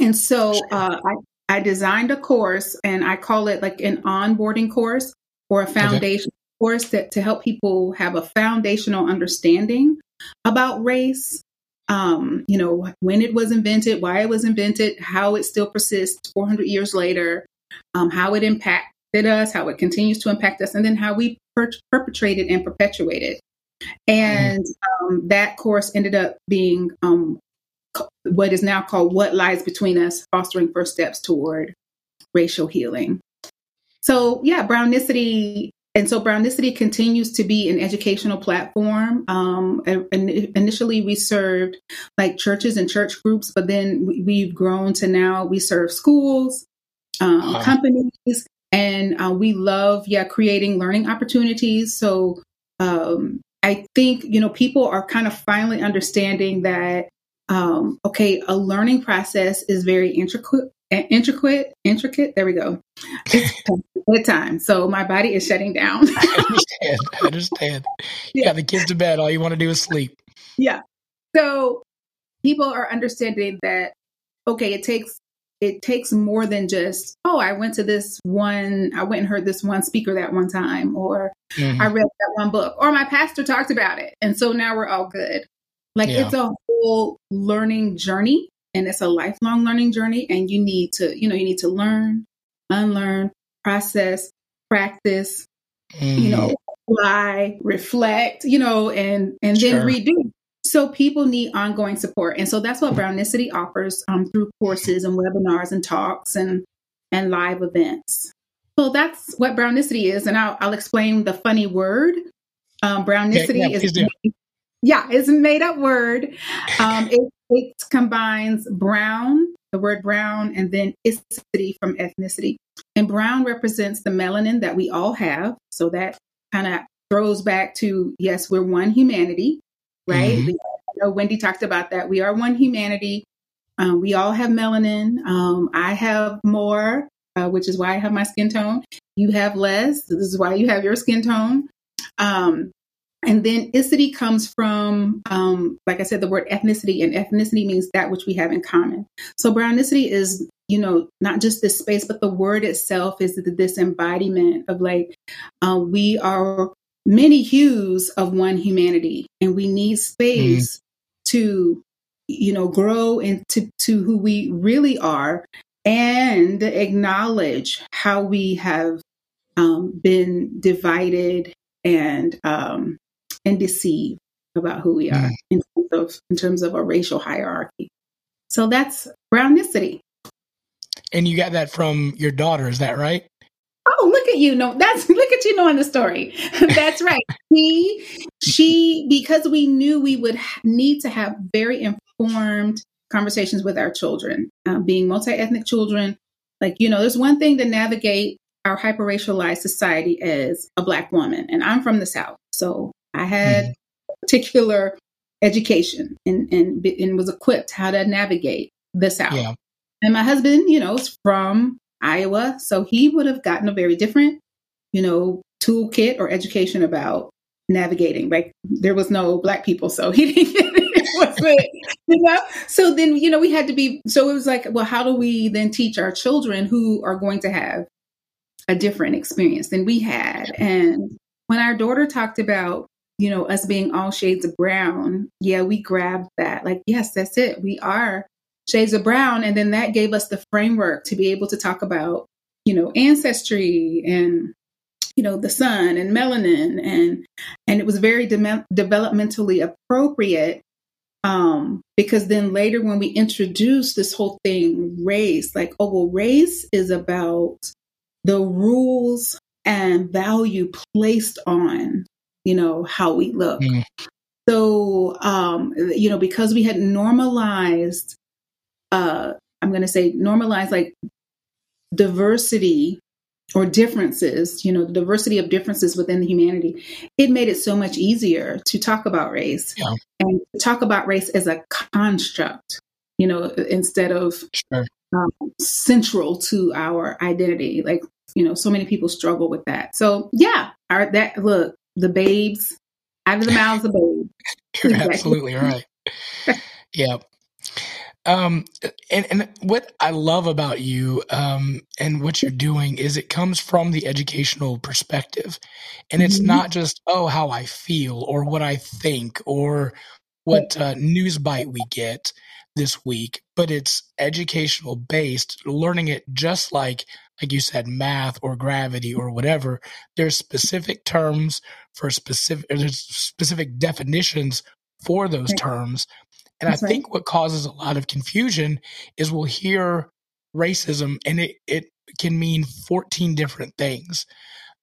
Speaker 4: And so uh, I, I designed a course and I call it like an onboarding course or a foundation okay. course that to help people have a foundational understanding about race. Um, you know, when it was invented, why it was invented, how it still persists 400 years later, um, how it impacted us, how it continues to impact us, and then how we per- perpetrate it and perpetuated. And um, that course ended up being um, what is now called What Lies Between Us Fostering First Steps Toward Racial Healing. So, yeah, Brownicity. And so Brownicity continues to be an educational platform. Um, and initially, we served like churches and church groups, but then we've grown to now we serve schools, um, wow. companies, and uh, we love, yeah, creating learning opportunities. So um, I think, you know, people are kind of finally understanding that, um, okay, a learning process is very intricate, intricate, intricate. There we go. It's [LAUGHS] bedtime. So my body is shutting down. [LAUGHS]
Speaker 1: I [LAUGHS] understand. I understand. Yeah. the kids to bed. All you want to do is sleep.
Speaker 4: Yeah. So people are understanding that, okay, it takes it takes more than just, oh, I went to this one, I went and heard this one speaker that one time, or mm-hmm. I read that one book, or my pastor talked about it. And so now we're all good. Like yeah. it's a whole learning journey and it's a lifelong learning journey. And you need to, you know, you need to learn, unlearn, process, practice, mm-hmm. you know, apply, reflect, you know, and and sure. then redo. So people need ongoing support. And so that's what Brownicity offers um, through courses and webinars and talks and, and live events. So that's what Brownicity is. And I'll, I'll explain the funny word. Um, Brownicity yeah, yeah, is, yeah, it's a made up word. Um, it, it combines brown, the word brown, and then ethnicity from ethnicity. And brown represents the melanin that we all have. So that kind of throws back to yes, we're one humanity right? Mm-hmm. know Wendy talked about that. We are one humanity. Um, we all have melanin. Um, I have more, uh, which is why I have my skin tone. You have less. This is why you have your skin tone. Um, and then ethnicity comes from, um, like I said, the word ethnicity, and ethnicity means that which we have in common. So brownicity is, you know, not just this space, but the word itself is this embodiment of like, uh, we are many hues of one humanity and we need space mm. to you know grow into to who we really are and acknowledge how we have um, been divided and um, and deceived about who we are mm. in terms of in terms of a racial hierarchy so that's brownicity
Speaker 1: and you got that from your daughter is that right
Speaker 4: Oh, look at you! No, that's [LAUGHS] look at you knowing the story. [LAUGHS] that's right. He, she, because we knew we would need to have very informed conversations with our children, um, being multi-ethnic children. Like you know, there's one thing to navigate our hyper-racialized society as a black woman, and I'm from the South, so I had mm-hmm. particular education and, and and was equipped how to navigate the South. Yeah. And my husband, you know, is from Iowa. So he would have gotten a very different, you know, toolkit or education about navigating. Like there was no black people, so he [LAUGHS] didn't get it. you know? So then, you know, we had to be so it was like, well, how do we then teach our children who are going to have a different experience than we had? And when our daughter talked about you know, us being all shades of brown, yeah, we grabbed that. Like, yes, that's it. We are shades of brown and then that gave us the framework to be able to talk about you know ancestry and you know the sun and melanin and and it was very de- developmentally appropriate um because then later when we introduced this whole thing race like oh well race is about the rules and value placed on you know how we look mm. so um you know because we had normalized uh, I'm going to say normalized like diversity or differences, you know, the diversity of differences within the humanity, it made it so much easier to talk about race yeah. and talk about race as a construct, you know, instead of sure. um, central to our identity. Like, you know, so many people struggle with that. So, yeah, our, that look, the babes out of the mouths of babes. [LAUGHS]
Speaker 1: You're exactly. absolutely right. [LAUGHS] yeah. Um, and, and what I love about you um, and what you're doing is it comes from the educational perspective. And it's mm-hmm. not just, oh, how I feel or what I think or what uh, news bite we get this week, but it's educational based, learning it just like, like you said, math or gravity or whatever. There's specific terms for specific, there's specific definitions for those terms and That's I think what causes a lot of confusion is we'll hear racism and it, it can mean 14 different things.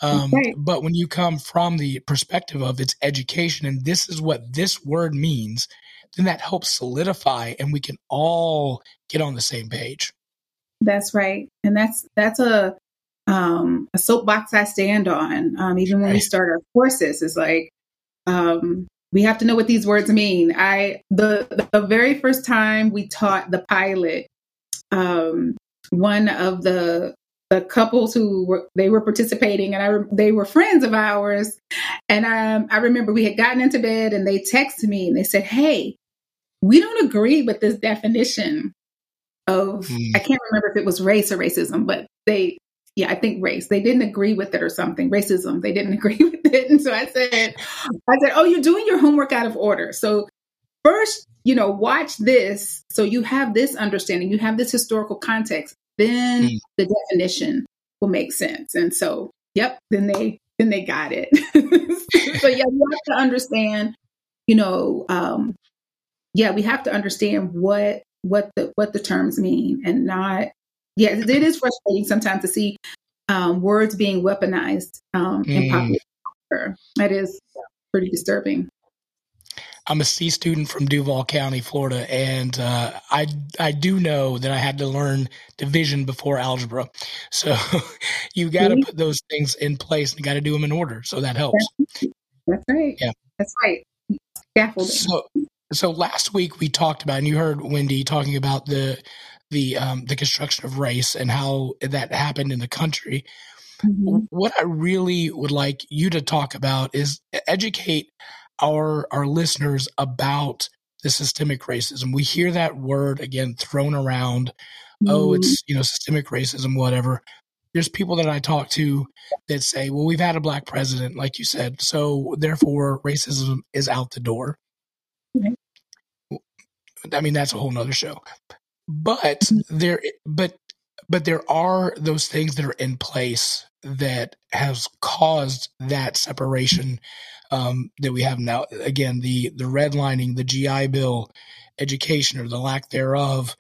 Speaker 1: Um, right. But when you come from the perspective of its education and this is what this word means, then that helps solidify and we can all get on the same page.
Speaker 4: That's right. And that's, that's a, um, a soapbox I stand on. Um, even when we start our courses is like, um, we have to know what these words mean. I the the very first time we taught the pilot, um, one of the the couples who were they were participating and I they were friends of ours, and um, I remember we had gotten into bed and they texted me and they said, "Hey, we don't agree with this definition of mm. I can't remember if it was race or racism, but they yeah, I think race. They didn't agree with it or something. Racism. They didn't [LAUGHS] agree with it. And so I said, I said, oh, you're doing your homework out of order. So first, you know, watch this. So you have this understanding, you have this historical context. Then mm. the definition will make sense. And so, yep, then they then they got it. [LAUGHS] so yeah, you have to understand, you know, um, yeah, we have to understand what what the what the terms mean and not yeah, it is frustrating sometimes to see um, words being weaponized um, mm. in popular culture. That is pretty disturbing.
Speaker 1: I'm a C student from Duval County, Florida, and uh, I I do know that I had to learn division before algebra. [LAUGHS] So you got to put those things in place and you got to do them in order. So that helps.
Speaker 4: That's right. Yeah, that's right. Scaffolding.
Speaker 1: So so last week we talked about, and you heard Wendy talking about the the um, the construction of race and how that happened in the country. Mm-hmm. What I really would like you to talk about is educate our our listeners about the systemic racism. We hear that word again thrown around. Oh, mm-hmm. Oh, it's you know systemic racism, whatever. There's people that I talk to that say, "Well, we've had a black president, like you said, so therefore racism is out the door." Mm-hmm. I mean, that's a whole nother show but mm-hmm. there but but there are those things that are in place that has caused that separation um, that we have now. Again, the the redlining, the GI Bill, education or the lack thereof.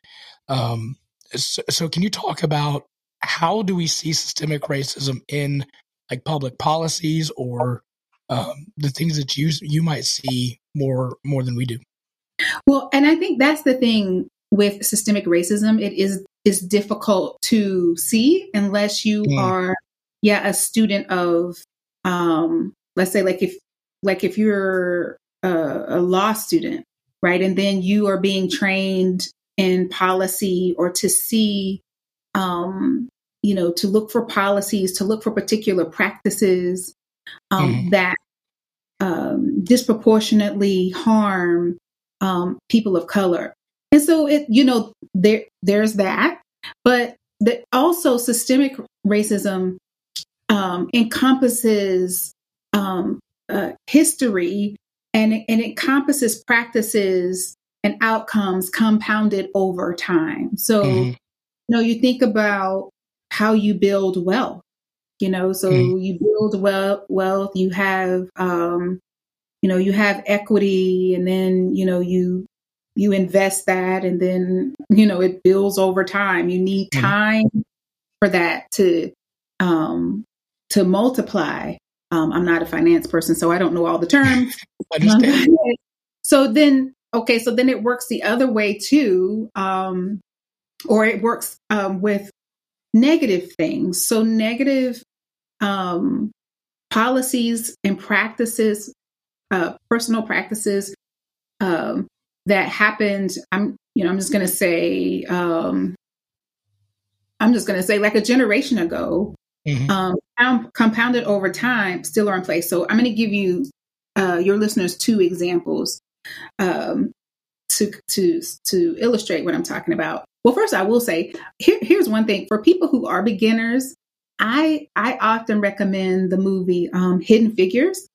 Speaker 1: Um, so, so, can you talk about how do we see systemic racism in like public policies or um, the things that you you might see more more than we do?
Speaker 4: Well, and I think that's the thing with systemic racism, it is is difficult to see unless you yeah. are, yeah, a student of, um, let's say, like if like if you're a, a law student, right, and then you are being trained in policy or to see, um, you know, to look for policies, to look for particular practices um, mm. that um, disproportionately harm um, people of color. And so it, you know, there there's that, but the, also systemic racism um, encompasses um, uh, history and and encompasses practices and outcomes compounded over time. So, mm-hmm. you know, you think about how you build wealth. You know, so mm-hmm. you build wealth. Wealth. You have, um, you know, you have equity, and then you know you you invest that and then you know it builds over time you need mm-hmm. time mm-hmm. for that to um to multiply um i'm not a finance person so i don't know all the terms [LAUGHS] [LAUGHS] so then okay so then it works the other way too um or it works um with negative things. So negative um, policies and practices, uh, personal practices um, that happened. I'm, you know, I'm just going to say, um, I'm just going to say, like a generation ago, mm-hmm. um, compounded over time, still are in place. So I'm going to give you uh, your listeners two examples um, to to to illustrate what I'm talking about. Well, first, I will say here, here's one thing for people who are beginners. I I often recommend the movie um, Hidden Figures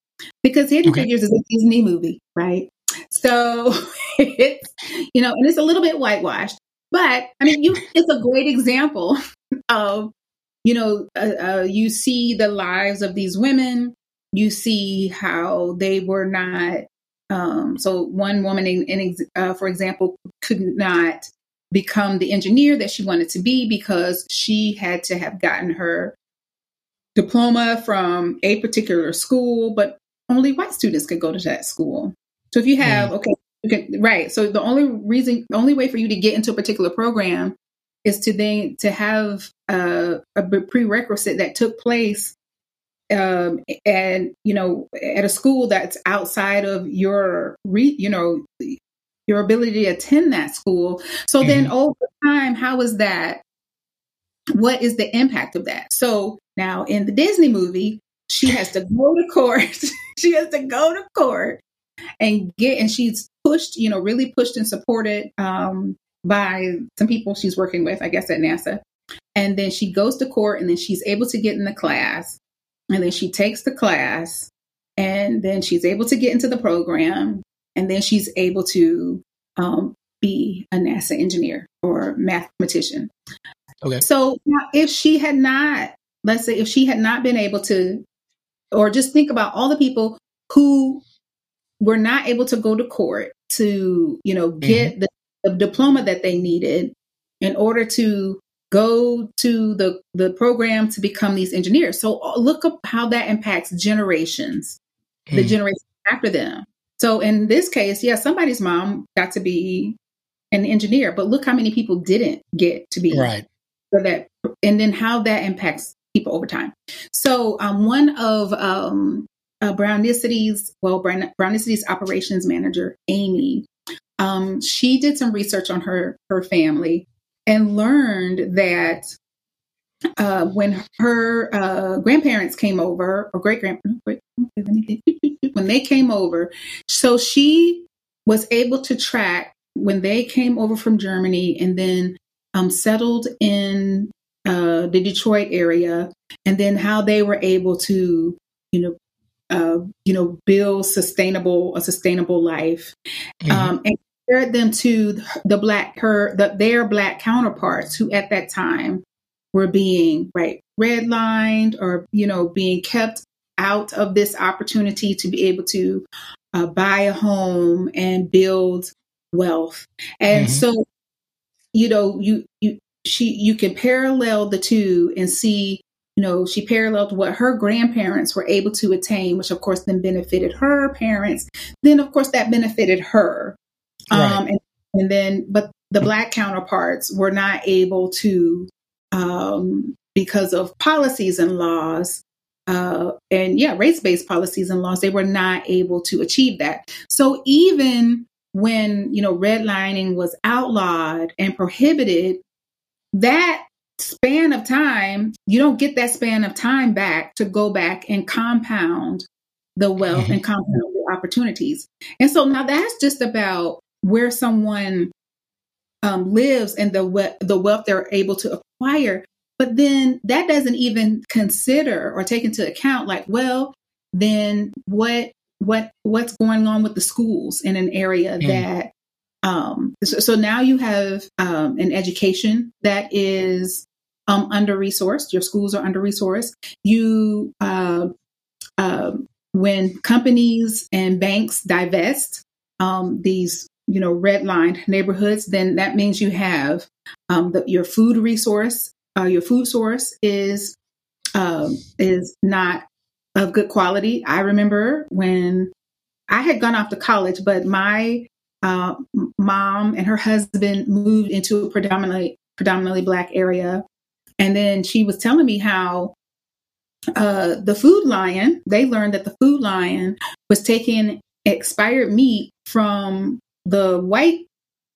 Speaker 4: because Hidden okay. Figures is a Disney movie, right? So [LAUGHS] it's you know, and it's a little bit whitewashed, but I mean, you it's a great example [LAUGHS] of you know, uh, uh, you see the lives of these women. You see how they were not. Um, so one woman, in, in uh, for example, could not become the engineer that she wanted to be because she had to have gotten her diploma from a particular school, but only white students could go to that school. So if you have, mm. okay, you can, right. So the only reason, the only way for you to get into a particular program is to then to have a prerequisite that took place um, and you know at a school that's outside of your re, you know your ability to attend that school. So mm-hmm. then over time, how is that? What is the impact of that? So now in the Disney movie, she has to go to court. [LAUGHS] she has to go to court and get, and she's pushed, you know, really pushed and supported um, by some people she's working with, I guess, at NASA. And then she goes to court and then she's able to get in the class. And then she takes the class and then she's able to get into the program and then she's able to um, be a NASA engineer or mathematician. Okay. So now, if she had not, let's say, if she had not been able to, or just think about all the people who were not able to go to court to, you know, get mm-hmm. the, the diploma that they needed in order to go to the the program to become these engineers. So uh, look up how that impacts generations, mm. the generation after them. So in this case, yeah, somebody's mom got to be an engineer, but look how many people didn't get to be
Speaker 1: right.
Speaker 4: For that, and then how that impacts people over time. So um, one of um, uh, Brownicity's, well, Brown, Brownicity's operations manager, Amy, um, she did some research on her her family and learned that uh, when her uh, grandparents came over, or great grandparents, [LAUGHS] when they came over, so she was able to track when they came over from Germany and then um, settled in uh, the Detroit area, and then how they were able to, you know, uh, you know, build sustainable a sustainable life, mm-hmm. um, and compared them to the black her the, their black counterparts who at that time were being right redlined or you know being kept out of this opportunity to be able to uh, buy a home and build wealth and mm-hmm. so you know you you she you can parallel the two and see you know she paralleled what her grandparents were able to attain which of course then benefited her parents then of course that benefited her right. um and, and then but the black counterparts were not able to um, because of policies and laws. Uh, and yeah, race based policies and laws, they were not able to achieve that. So even when, you know, redlining was outlawed and prohibited, that span of time, you don't get that span of time back to go back and compound the wealth mm-hmm. and compound the opportunities. And so now that's just about where someone um, lives and the we- the wealth they're able to acquire. But then that doesn't even consider or take into account, like, well, then what what what's going on with the schools in an area mm. that um, so, so, now you have um, an education that is um, under resourced. Your schools are under resourced. You uh, uh, when companies and banks divest um, these you know redlined neighborhoods, then that means you have um, the, your food resource, uh, your food source is is not of good quality. I remember when I had gone off to college, but my uh, mom and her husband moved into a predominantly predominantly black area And then she was telling me how uh, the food lion, they learned that the food lion was taking expired meat from the white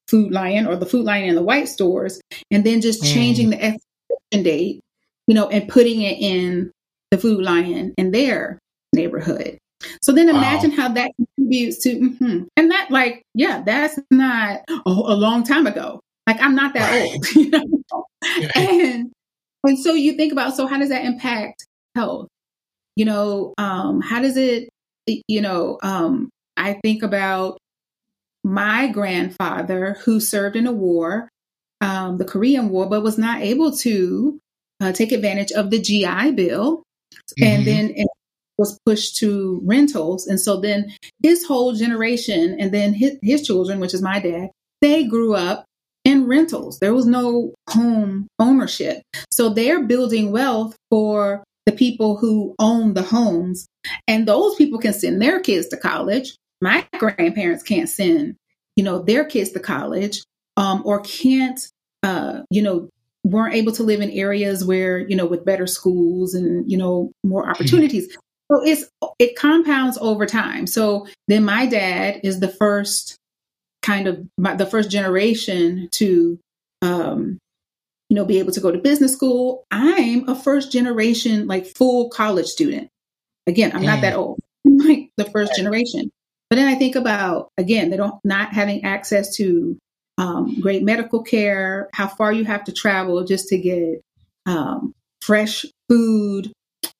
Speaker 4: food lion or the food lion in the white stores and then just mm. changing the expiration date, you know, and putting it in the food lion in their neighborhood. So then imagine wow. how that contributes to, mm-hmm. and that like, yeah, that's not oh, a long time ago. Like I'm not that old, [LAUGHS] you know? and, and so you think about, so how does that impact health? You know, um, how does it, you know, um, I think about my grandfather who served in a war, um, the Korean War, but was not able to uh, take advantage of the GI Bill. Mm-hmm. And then it was pushed to rentals. And so then his whole generation and then his, his children, which is my dad, they grew up in rentals. There was no home ownership. So they're building wealth for the people who own the homes. And those people can send their kids to college. My grandparents can't send, you know, their kids to college um, or can't, uh, you know, weren't able to live in areas where, you know, with better schools and, you know, more hmm. opportunities. So it's it compounds over time. So then my dad is the first kind of my, the first generation to um, you know be able to go to business school. I'm a first generation like full college student. Again, I'm mm. not that old. I'm [LAUGHS] like the first generation. But then I think about again, they don't not having access to um, great medical care, how far you have to travel just to get um, fresh food,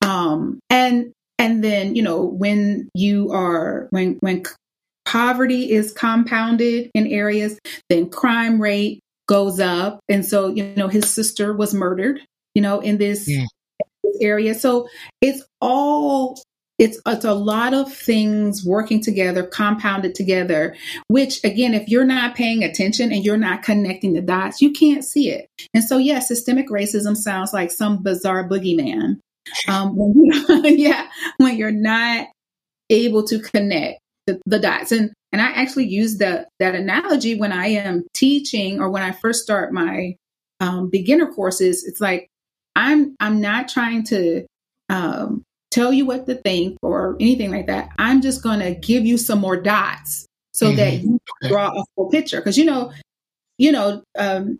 Speaker 4: um, and and then you know when you are when when poverty is compounded in areas, then crime rate goes up, and so you know his sister was murdered, you know, in this, yeah. area. So it's all it's it's a lot of things working together compounded together which again if you're not paying attention and you're not connecting the dots you can't see it and so yeah systemic racism sounds like some bizarre boogeyman um, when [LAUGHS] yeah when you're not able to connect the, the dots and and i actually use that that analogy when i am teaching or when i first start my um, beginner courses it's like i'm i'm not trying to um, tell you what to think or anything like that. I'm just going to give you some more dots so mm-hmm. that you draw a full picture. Because you know, you know, um,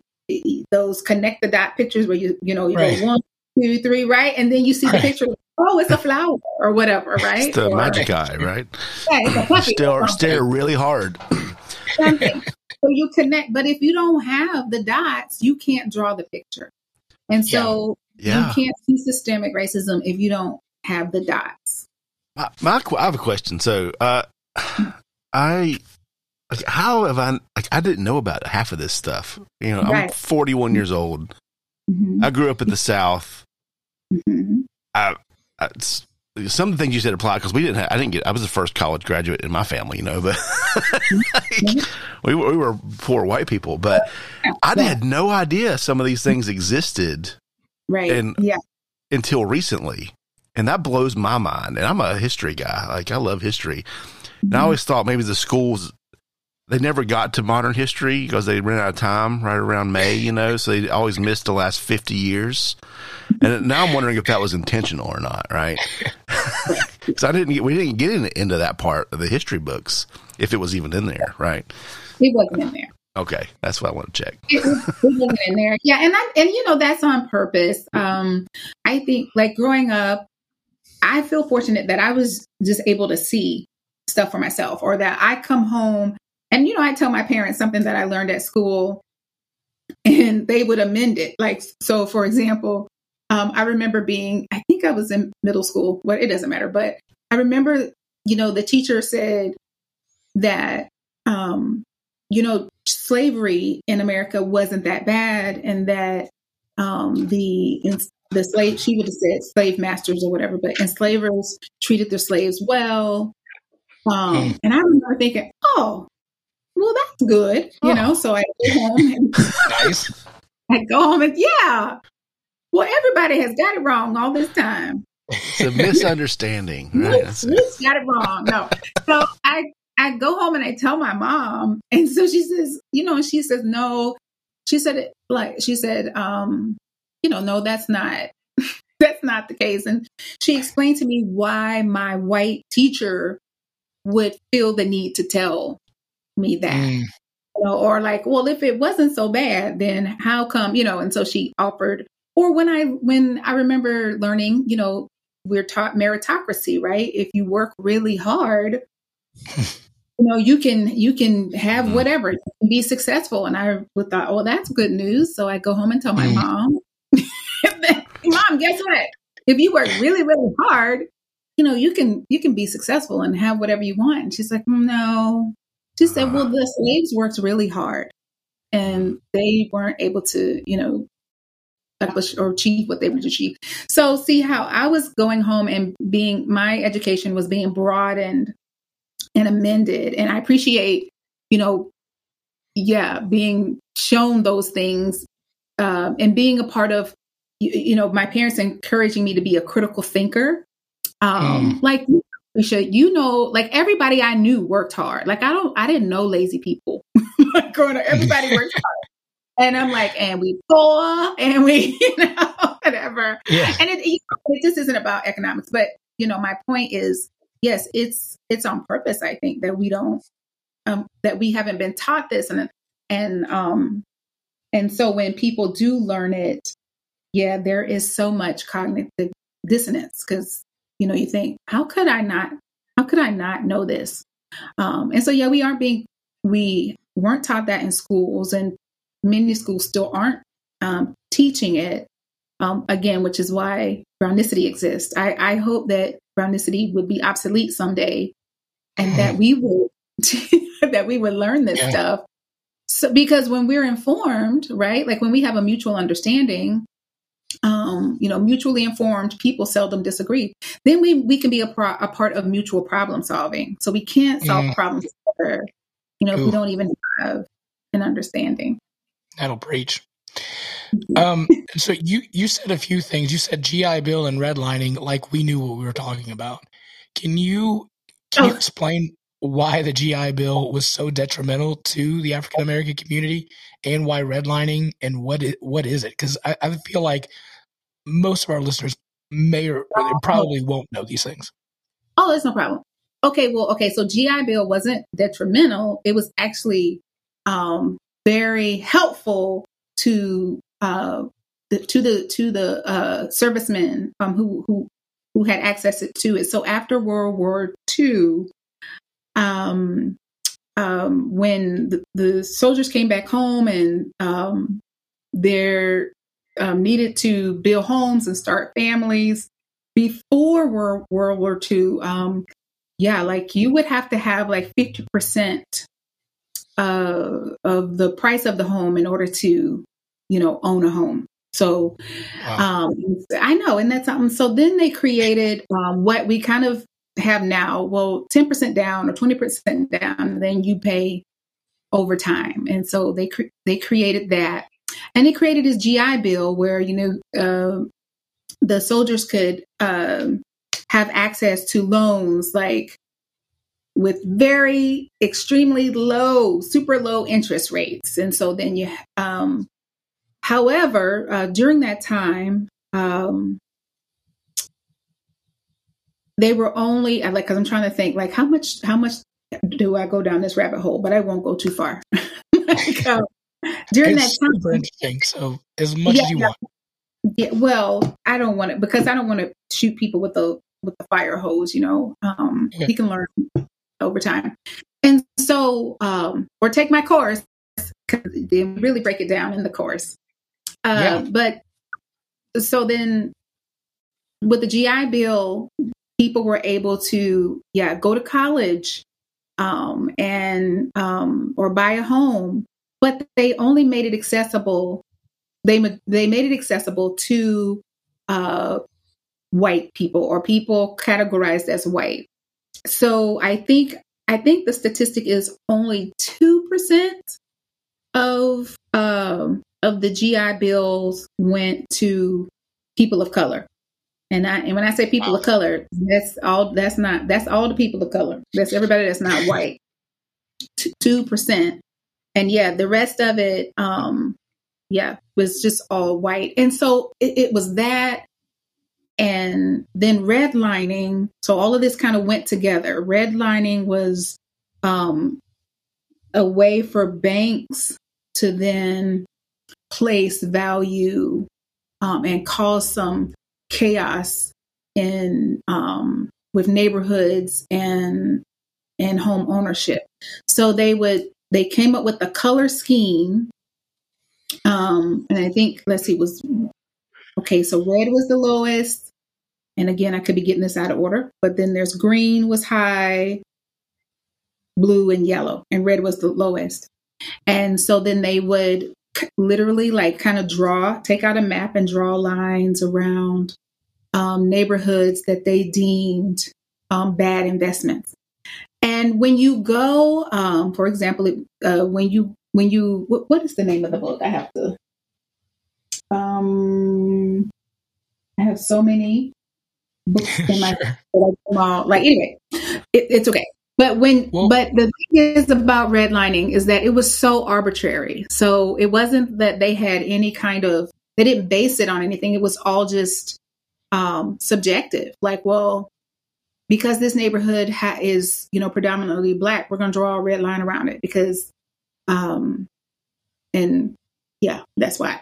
Speaker 4: those connect the dot pictures where you you know you right. go one, two, three, right, and then you see the picture. Oh, it's a [LAUGHS] flower or whatever, right?
Speaker 2: It's the
Speaker 4: or,
Speaker 2: magic eye, right? Yeah, stare, stare really hard. [LAUGHS]
Speaker 4: So you connect, but if you don't have the dots, you can't draw the picture. And so yeah. you can't see systemic racism if you don't have the dots.
Speaker 2: My, my I have a question. So, uh, I like, how have I? Like, I didn't know about half of this stuff. You know, right. I'm 41 years old. Mm-hmm. I grew up in the South. Mm-hmm. I, I some of the things you said apply because we didn't. Have, I didn't get. I was the first college graduate in my family, you know, but like, [LAUGHS] we, we were poor white people. But I yeah. had no idea some of these things existed,
Speaker 4: right?
Speaker 2: And
Speaker 4: yeah,
Speaker 2: until recently and that blows my mind. And I'm a history guy; like I love history. And I mm-hmm. always thought maybe the schools they never got to modern history because they ran out of time right around May, you know, so they always missed the last 50 years. And now I'm wondering if that was intentional or not, right? [LAUGHS] Because I didn't get, we didn't get into that part of the history books if it was even in there, right?
Speaker 4: It wasn't in there.
Speaker 2: Okay, that's what I want to check.
Speaker 4: it, was, it wasn't in there, yeah, and I, and you know that's on purpose. Um, I think like growing up, I feel fortunate that I was just able to see stuff for myself or that I come home and, you know, I tell my parents something that I learned at school and they would amend it. Like, so for example, um, I remember being, I think I was in middle school, well, it doesn't matter, but I remember, you know, the teacher said that, um, you know, slavery in America wasn't that bad and that um, the the slave, she would have said slave masters or whatever, but enslavers treated their slaves well. Um, mm. And I remember thinking, oh, well, that's good, you oh. know. So I go home and nice. I go home and yeah, well, everybody has got it wrong all this time.
Speaker 2: It's a misunderstanding. [LAUGHS] right?
Speaker 4: got it wrong. No, so I I go home and I tell my mom, and so she says, you know, she says no. She said it like she said, um, you know, no, that's not [LAUGHS] that's not the case. And she explained to me why my white teacher would feel the need to tell me that. Mm. You know, or like, well, if it wasn't so bad, then how come, you know, and so she offered or when I when I remember learning, you know, we're taught meritocracy, right? If you work really hard, [LAUGHS] you know, you can you can have mm. whatever, be successful. And I thought, oh, that's good news. So I go home and tell my mm. mom, [LAUGHS] mom, guess what? If you work really, really hard, you know, you can you can be successful and have whatever you want. And she's like, no. She said, well, the slaves worked really hard and they weren't able to, you know, accomplish or achieve what they would achieve. So see how I was going home and being my education was being broadened and amended. And I appreciate, you know, yeah, being shown those things um, and being a part of, you, you, know, my parents encouraging me to be a critical thinker. Um, mm. Like, Alicia, you know, like everybody I knew worked hard. Like I don't, I didn't know lazy people. [LAUGHS] growing up, everybody [LAUGHS] worked hard. And I'm like, and we poor and we, [LAUGHS] you know, whatever. Yeah. And it, it just isn't about economics. But, you know, my point is, yes, it's, it's on purpose. I think that we don't, um, that we haven't been taught this. And, and, um, and so when people do learn it, yeah, there is so much cognitive dissonance because, you know, you think, how could I not, how could I not know this? Um, and so, yeah, we aren't being, we weren't taught that in schools. And many schools still aren't um, teaching it. Um, again, which is why Brownicity exists. I, I hope that Brownicity would be obsolete someday, and that we would [LAUGHS] that we would learn this yeah. stuff. So, because when we're informed, right, like when we have a mutual understanding, um, you know, mutually informed people seldom disagree. Then we we can be a, pro- a part of mutual problem solving. So we can't solve mm. problems together, you know, if we don't even have an understanding.
Speaker 1: That'll preach. Um, so you you said a few things. You said GI Bill and redlining, like we knew what we were talking about. Can you can you oh. explain why the GI Bill was so detrimental to the African American community, and why redlining, and what it, what is it? Because I, I feel like most of our listeners may or, probably won't know these things.
Speaker 4: Oh, that's no problem. Okay, well, okay, so GI Bill wasn't detrimental. It was actually um, very helpful to uh, the, to the to the uh, servicemen um, who who who had access to it. So after World War II, um, um, when the, the, soldiers came back home and um, they're um, needed to build homes and start families before World, World War II, um, yeah, like you would have to have like fifty percent uh, of the price of the home in order to, you know, own a home. So wow. um, I know, and that's something. So then they created um, what we kind of have now. Well, ten percent down or twenty percent down, then you pay over time. And so they cre- they created that, and he created this GI Bill where you know uh, the soldiers could uh, have access to loans like with very extremely low, super low interest rates. And so then you, um, however, uh, during that time, um, they were only I like, cause I'm trying to think like how much, how much do I go down this rabbit hole, but I won't go too far. [LAUGHS] like, uh,
Speaker 1: during it's that time, super interesting. So as much yeah, as you want.
Speaker 4: Yeah, well, I don't want it because I don't want to shoot people with the with the fire hose. You know, um, yeah. he can learn over time. And so, um, or take my course, because they really break it down in the course. Uh, yeah. But so then with the GI Bill, people were able to, yeah, go to college um, and, um, or buy a home, but they only made it accessible. They, they made it accessible to uh, white people or people categorized as white. So I think I think the statistic is only two percent of um, of the GI bills went to people of color. And I and when I say people wow. of color, that's all that's not that's all the people of color. That's everybody that's not white. Two percent. And yeah, the rest of it, um, yeah, was just all white. And so it, it was that and then redlining. So all of this kind of went together. Redlining was um, a way for banks to then place value um, and cause some chaos in um, with neighborhoods and and home ownership. So they would they came up with a color scheme, um, and I think let's see was okay. So red was the lowest, and again I could be getting this out of order, but then there's green was high, blue and yellow, and red was the lowest. And so then they would literally like kind of draw, take out a map and draw lines around um, neighborhoods that they deemed um, bad investments. And when you go, um, for example, uh, when you when you what, what is the name of the book? I have to. Um, I have so many books in my [LAUGHS] sure. like anyway, it, it's okay. But when, well, but the thing is about redlining is that it was so arbitrary. So it wasn't that they had any kind of, they didn't base it on anything. It was all just um, subjective. Like, well, because this neighborhood ha- is, you know, predominantly black, we're going to draw a red line around it because, um, and yeah, that's why.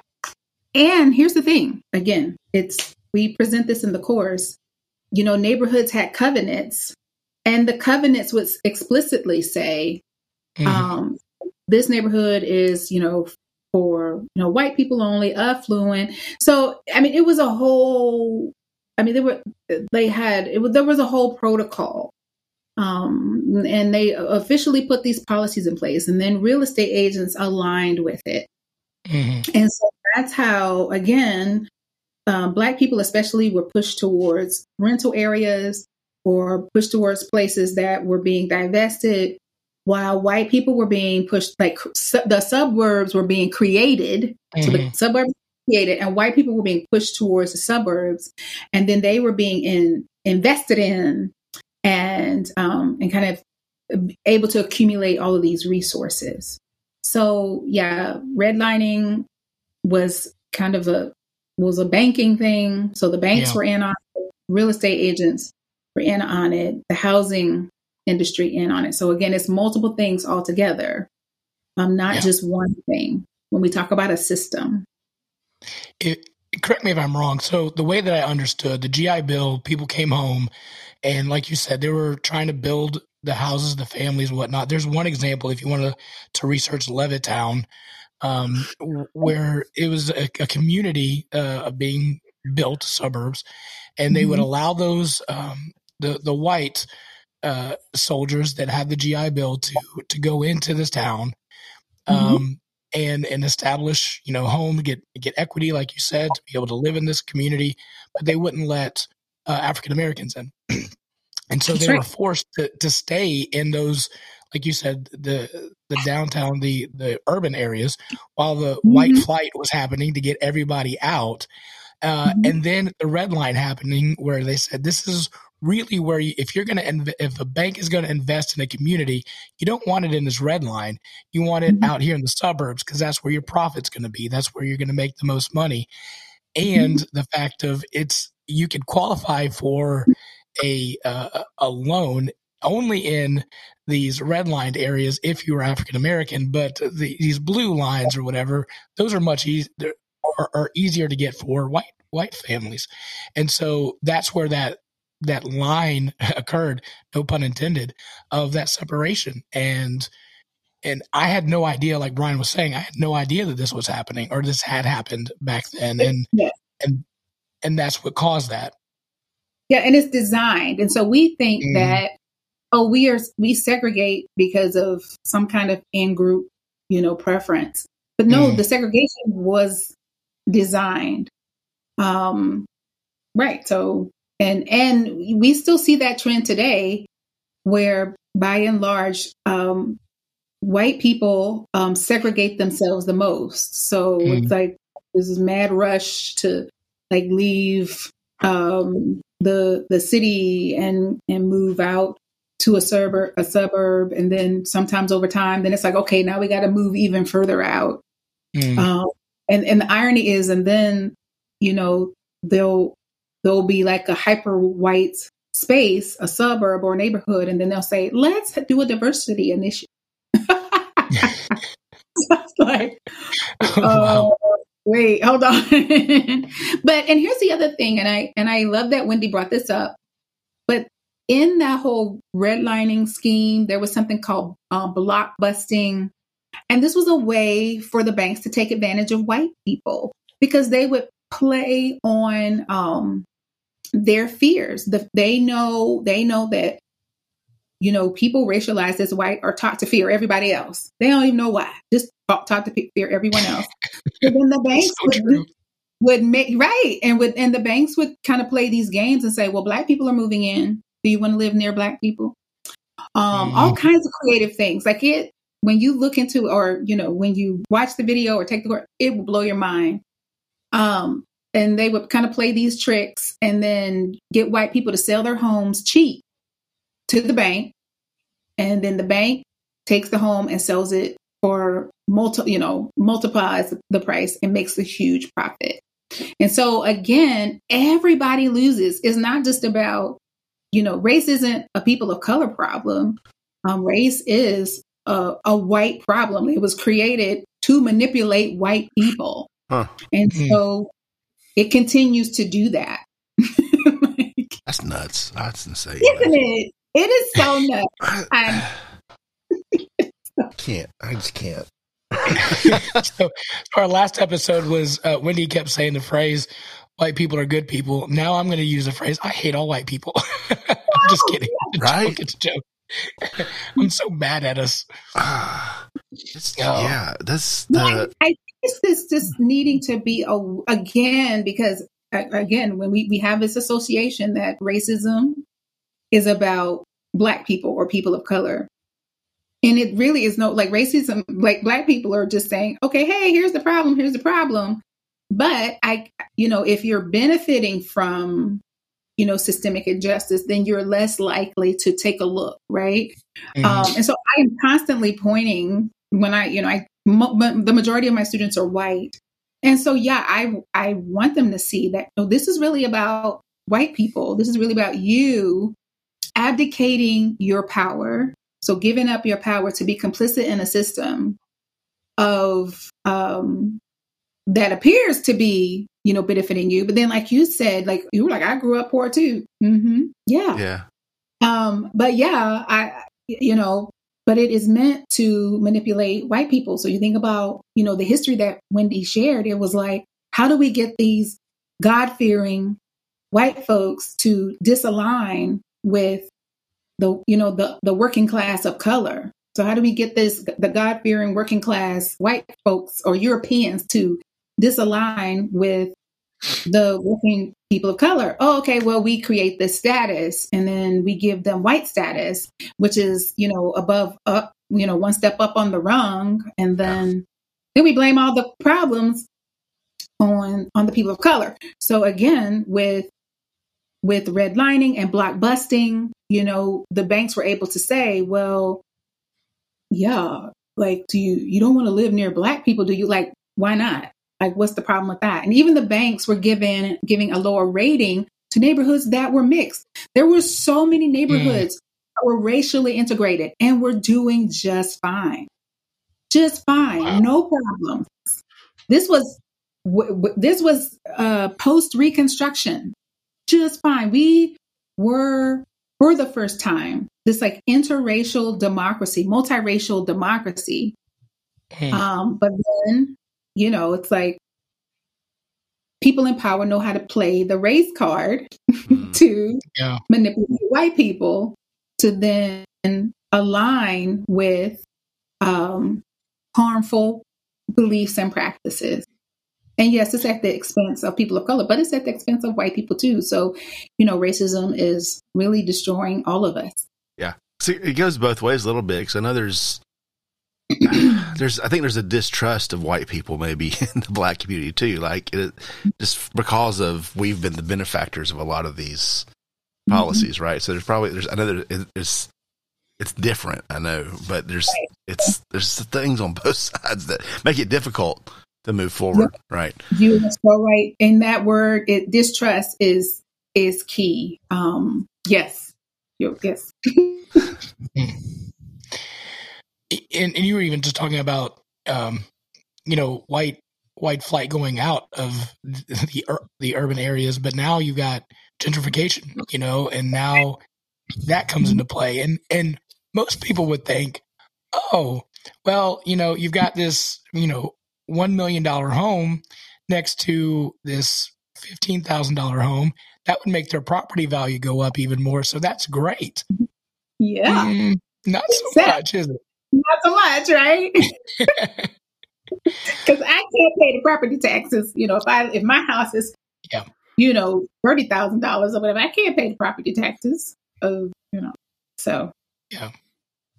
Speaker 4: And here's the thing again, it's, we present this in the course. You know, neighborhoods had covenants and the covenants would explicitly say, mm-hmm. um, this neighborhood is, you know, for you know white people only, affluent. So I mean, it was a whole. I mean, they were they had it there was a whole protocol, um, and they officially put these policies in place, and then real estate agents aligned with it, mm-hmm. and so that's how again. Um, black people especially were pushed towards rental areas or pushed towards places that were being divested while white people were being pushed like su- the suburbs were being created mm-hmm. so the suburbs and white people were being pushed towards the suburbs and then they were being in, invested in and um, and kind of able to accumulate all of these resources so yeah redlining was kind of a was a banking thing so the banks yeah. were in on it, real estate agents we're in on it, the housing industry in on it. So again, it's multiple things all together, um, not yeah. just one thing. When we talk about a system,
Speaker 1: it, correct me if I'm wrong. So the way that I understood the GI Bill, people came home, and like you said, they were trying to build the houses, the families, whatnot. There's one example if you want to to research Levittown, um, where it was a, a community uh, being built, suburbs, and they mm-hmm. would allow those um, the the white uh, soldiers that had the GI Bill to to go into this town, mm-hmm. um, mm-hmm. And and establish you know home, get get equity, like you said, to be able to live in this community, but they wouldn't let uh, African Americans in, [CLEARS THROAT] and so That's they right. were forced to to stay in those. Like you said, the the downtown, the the urban areas, while the mm-hmm. white flight was happening to get everybody out, uh, mm-hmm. and then the red line happening where they said this is really where you, if you're going to inv- if a bank is going to invest in a community you don't want it in this red line you want it mm-hmm. out here in the suburbs because that's where your profit's going to be that's where you're going to make the most money and mm-hmm. the fact of it's you can qualify for a uh, a loan only in these redlined areas if you are African American, but the, these blue lines or whatever, those are much easier are, are, easier to get for white white families, and so that's where that that line [LAUGHS] occurred, no pun intended, of that separation. And and I had no idea, like Brian was saying, I had no idea that this was happening or this had happened back then. And yeah. and and that's what caused that.
Speaker 4: Yeah, and it's designed. And so we think mm. that oh, we are we segregate because of some kind of in group, you know, preference. But no, mm. the segregation was designed. Um right. So and and we still see that trend today where by and large um, white people um, segregate themselves the most so mm. it's like this is mad rush to like leave um, the the city and and move out to a suburb a suburb and then sometimes over time then it's like okay now we got to move even further out mm. um, and and the irony is, and then you know they'll there'll be like a hyper white space, a suburb or a neighborhood, and then they'll say, "Let's do a diversity initiative." [LAUGHS] like, [LAUGHS] oh, wow. uh, wait, hold on. [LAUGHS] but and here's the other thing, and I and I love that Wendy brought this up. But in that whole redlining scheme, there was something called uh, block busting, and this was a way for the banks to take advantage of white people because they would play on um, their fears. The, they know they know that you know people racialized as white are taught to fear everybody else. They don't even know why. Just taught to fear everyone else. [LAUGHS] But then the banks so would, would make right, and would and the banks would kind of play these games and say, "Well, black people are moving in. Do you want to live near black people?" Um, mm-hmm. All kinds of creative things. Like it when you look into or you know when you watch the video or take the course, it will blow your mind. Um, and they would kind of play these tricks and then get white people to sell their homes cheap to the bank. And then the bank takes the home and sells it for multi you know multiplies the price and makes a huge profit. And so again everybody loses. It's not just about you know race isn't a people of color problem. Um, race is a, a white problem. It was created to manipulate white people huh. and mm. so it continues to do that. [LAUGHS]
Speaker 2: like, That's nuts. That's insane.
Speaker 4: Isn't it? It is so [LAUGHS] nuts. I [SIGHS]
Speaker 2: can't. I just can't. [LAUGHS]
Speaker 1: so our last episode was uh, Wendy kept saying the phrase "white people are good people." Now I'm going to use the phrase "I hate all white people." I'm just kidding. It's right? Joke. It's a joke. I'm so mad at us. Uh,
Speaker 2: yeah, that's the.
Speaker 4: I, it's this just needing to be a, again because again when we, we have this association that racism is about black people or people of color. And it really is no like racism like black people are just saying okay hey here's the problem here's the problem. But i you know if you're benefiting from you know systemic injustice then you're less likely to take a look right? Mm-hmm. um, and so i am constantly pointing when i you know i mo- the majority of my students are white. And so, yeah, I, I want them to see that oh, this is really about white people. This is really about you abdicating your power. So, giving up your power to be complicit in a system of um, that appears to be, you know, benefiting you. But then, like you said, like you were like, I grew up poor too. Mm-hmm. Yeah.
Speaker 2: Yeah.
Speaker 4: Um, but yeah, I, you know, but it is meant to manipulate white people. So you think about, you know, the history that Wendy shared, it was like, how do we get these God fearing white folks to disalign with the, you know, the, the working class of color? So how do we get this, the God fearing working class white folks or Europeans to disalign with the working people of color. Oh, okay, well, we create this status and then we give them white status, which is, you know, above up, you know, one step up on the rung. And then then we blame all the problems on on the people of color. So again, with with redlining and block busting, you know, the banks were able to say, well, yeah, like do you you don't want to live near black people, do you? Like, why not? Like, what's the problem with that? And even the banks were given giving a lower rating to neighborhoods that were mixed. There were so many neighborhoods mm. that were racially integrated and were doing just fine, just fine, wow. no problems. This was w- w- this was uh, post Reconstruction, just fine. We were for the first time this like interracial democracy, multiracial democracy. Mm. Um, but then you know, it's like people in power know how to play the race card mm. [LAUGHS] to yeah. manipulate white people to then align with um, harmful beliefs and practices. And yes, it's at the expense of people of color, but it's at the expense of white people too. So, you know, racism is really destroying all of us.
Speaker 2: Yeah. See, it goes both ways a little bit because I know there's there's I think there's a distrust of white people maybe [LAUGHS] in the black community too. Like it, just because of we've been the benefactors of a lot of these mm-hmm. policies, mm-hmm. right? So there's probably there's another it's it's different, I know, but there's it's there's things on both [LAUGHS] sides that make it difficult to move forward. Yep. Right.
Speaker 4: You are so right. In that word, it, distrust is is key. Um, yes. Yes. [LAUGHS]
Speaker 1: and, and you were even just talking about, um, you know, white white flight going out of the the urban areas, but now you've got gentrification, you know, and now that comes into play. And and most people would think, oh, well, you know, you've got this, you know, one million dollar home next to this fifteen thousand dollar home. That would make their property value go up even more. So that's great.
Speaker 4: Yeah.
Speaker 1: Mm, not so much, is it?
Speaker 4: Not so much, right? [LAUGHS] Because I can't pay the property taxes. You know, if I if my house is,
Speaker 1: yeah.
Speaker 4: you know, thirty thousand dollars or whatever, I can't pay the property taxes. Of you know, so
Speaker 1: yeah,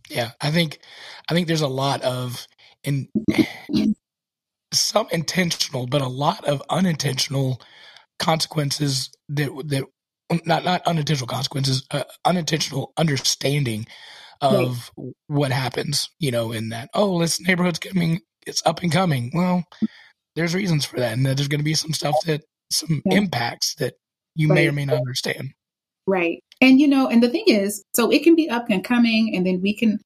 Speaker 1: yeah. I think I think there's a lot of in some intentional, but a lot of unintentional consequences that that not not unintentional consequences, uh, unintentional understanding of right. what happens, you know, in that, oh, this neighborhood's coming, it's up and coming. Well, there's reasons for that. And that there's going to be some stuff that, some yeah. impacts that you right. may or may not understand.
Speaker 4: Right. And, you know, and the thing is, so it can be up and coming, and then we can,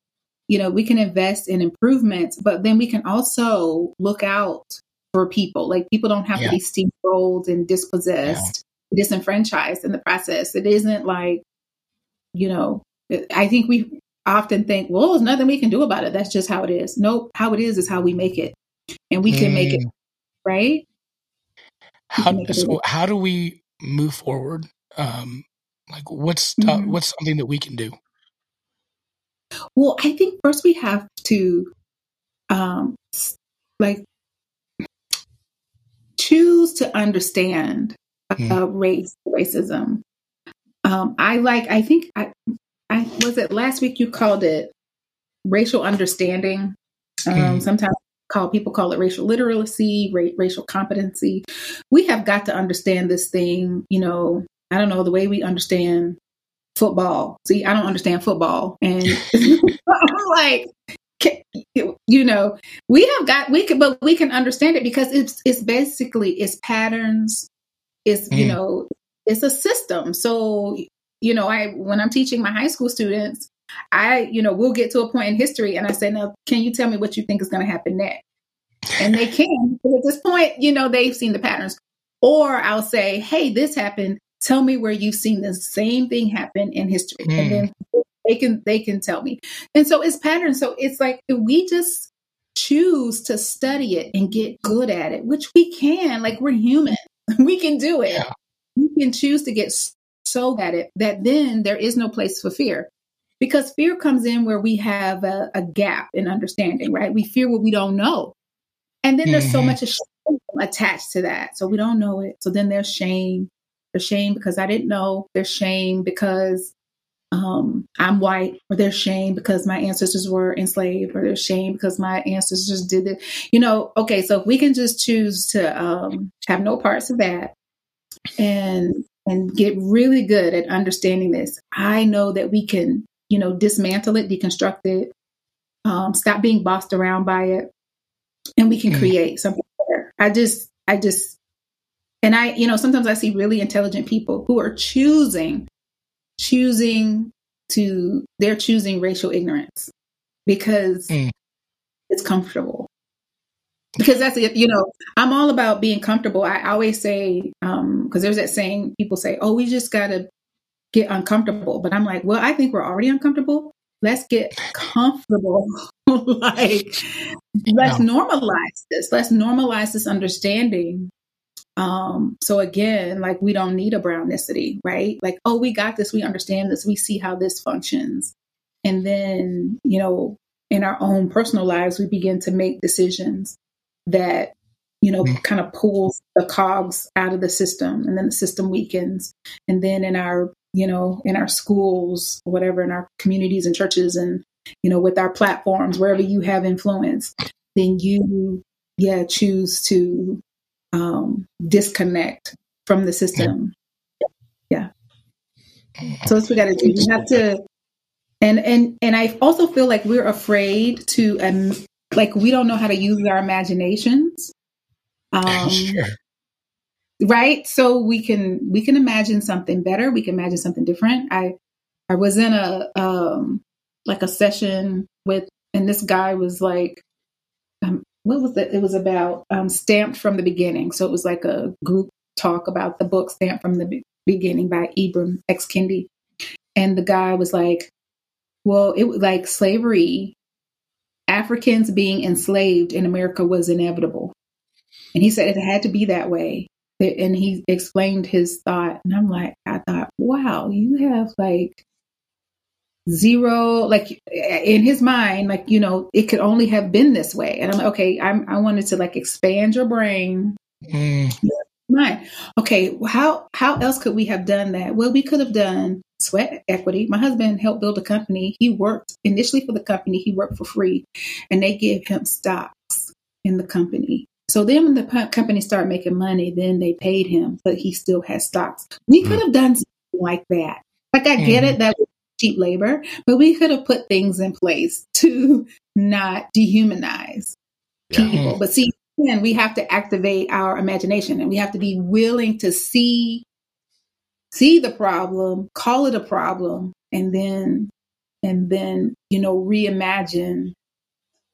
Speaker 4: you know, we can invest in improvements, but then we can also look out for people. Like people don't have yeah. to be steamrolled and dispossessed, yeah. disenfranchised in the process. It isn't like, you know, I think we often think, well, there's nothing we can do about it. That's just how it is. Nope. How it is is how we make it. And we can mm. make it, mm. right?
Speaker 1: How, so how do we move forward? Um, like what's mm-hmm. what's something that we can do?
Speaker 4: Well, I think first we have to um, like choose to understand mm. uh, race, racism. Um, I like. I think I, I was it last week you called it racial understanding. Um, mm. Sometimes call people call it racial literacy, ra- racial competency. We have got to understand this thing. You know, I don't know the way we understand football. See, I don't understand football, and [LAUGHS] [LAUGHS] I'm like, you know, we have got we can, but we can understand it because it's it's basically it's patterns. It's mm. you know it's a system. So you know, I when I'm teaching my high school students, I, you know, we'll get to a point in history and I say, now, can you tell me what you think is going to happen next? And they can. At this point, you know, they've seen the patterns. Or I'll say, hey, this happened. Tell me where you've seen the same thing happen in history. Mm. And then they can they can tell me. And so it's patterns. So it's like we just choose to study it and get good at it, which we can, like we're human. [LAUGHS] We can do it. Yeah. We can choose to get so at it that then there is no place for fear. Because fear comes in where we have a, a gap in understanding, right? We fear what we don't know. And then there's mm-hmm. so much attached to that. So we don't know it. So then there's shame. There's shame because I didn't know. There's shame because um, I'm white, or there's shame because my ancestors were enslaved, or there's shame because my ancestors did it. You know, okay, so if we can just choose to um, have no parts of that and and get really good at understanding this, I know that we can, you know, dismantle it, deconstruct it, um, stop being bossed around by it, and we can mm. create something better. I just, I just, and I, you know, sometimes I see really intelligent people who are choosing, choosing to, they're choosing racial ignorance because mm. it's comfortable because that's it you know i'm all about being comfortable. I always say um because there's that saying people say oh we just gotta get uncomfortable. But i'm like well i think we're already uncomfortable. Let's get comfortable. [LAUGHS] Like let's normalize this. Let's normalize this understanding. Um so again like we don't need a brownicity right? Like oh we got this. We understand this. We see how this functions. And then you know in our own personal lives we begin to make decisions that you know mm-hmm. kind of pulls the cogs out of the system and then the system weakens. And then in our you know in our schools whatever in our communities and churches and you know with our platforms wherever you have influence then you yeah choose to um disconnect from the system. Yeah, yeah. so that's what we got to do. We have to and and and i also feel like we're afraid to um, like we don't know how to use our imaginations [LAUGHS] Um, sure. Right. So we can we can imagine something better. We can imagine something different. I I was in a um like a session with, and this guy was like, um, what was it? It was about um, stamped from the beginning. So it was like a group talk about the book stamped from the beginning by Ibram X Kendi, and the guy was like, well, it was like slavery Africans being enslaved in America was inevitable. And he said it had to be that way. And he explained his thought. And I'm like, I thought, wow, you have like zero, like in his mind, like, you know, it could only have been this way. And I'm like, okay, I'm, I wanted to like expand your brain. Mm. Mind. Okay, how how else could we have done that? Well, we could have done sweat equity. My husband helped build a company. He worked initially for the company, he worked for free, and they gave him stocks in the company. So then when the company started making money, then they paid him, but he still had stocks. We hmm. could have done something like that. Like I get it, hmm. that cheap labor, but we could have put things in place to not dehumanize yeah. people. Hmm. But see, again, we have to activate our imagination and we have to be willing to see see the problem, call it a problem, and then and then, you know, reimagine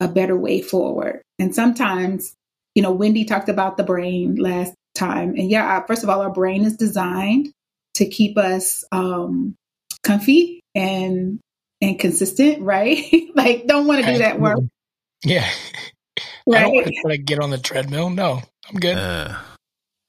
Speaker 4: a better way forward. And sometimes, you know, Wendy talked about the brain last time. And yeah, first of all, our brain is designed to keep us um, comfy and and consistent, right? [LAUGHS] like, don't want to do that work.
Speaker 1: Yeah. Right? I don't want to try to get on the treadmill. No, I'm good. Uh.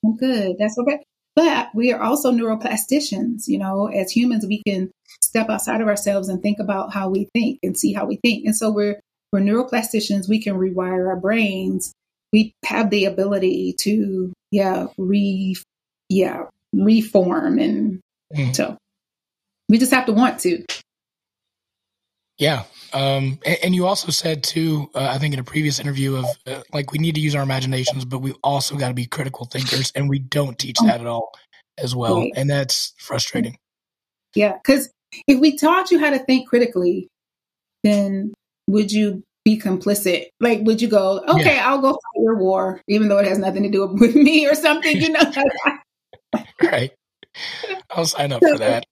Speaker 4: I'm good. That's okay. But we are also neuroplasticians. You know, as humans, we can step outside of ourselves and think about how we think and see how we think. And so we're we're neuroplasticians. We can rewire our brains. We have the ability to, yeah, re, yeah, reform, and mm. so we just have to want to.
Speaker 1: Yeah. Um, and, and, you also said too, uh, I think in a previous interview of uh, like we need to use our imaginations, but we also got to be critical thinkers, and we don't teach that at all as well, right. and that's frustrating.
Speaker 4: Yeah, because if we taught you how to think critically, then would you be complicit? Like, would you go, okay, yeah. I'll go fight your war, even though it has nothing to do [LAUGHS] with me or something, you know? [LAUGHS]
Speaker 1: right. I'll sign up for that.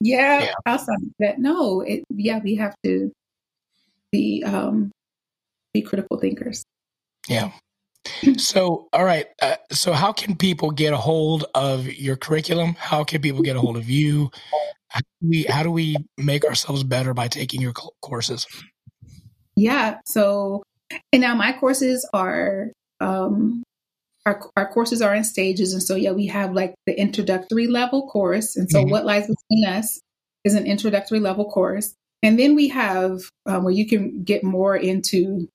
Speaker 4: Yeah, yeah. outside of that, no, it, yeah, we have to be um, be critical thinkers.
Speaker 1: Yeah. So, all right. Uh, so, how can people get a hold of your curriculum? How can people get a hold of you? How do we, how do we make ourselves better by taking your courses?
Speaker 4: Yeah. So, and now my courses are um, our, our courses are in stages. And so, yeah, we have like the introductory level course. And so, mm-hmm. what lies between us is an introductory level course. And then we have um, where you can get more into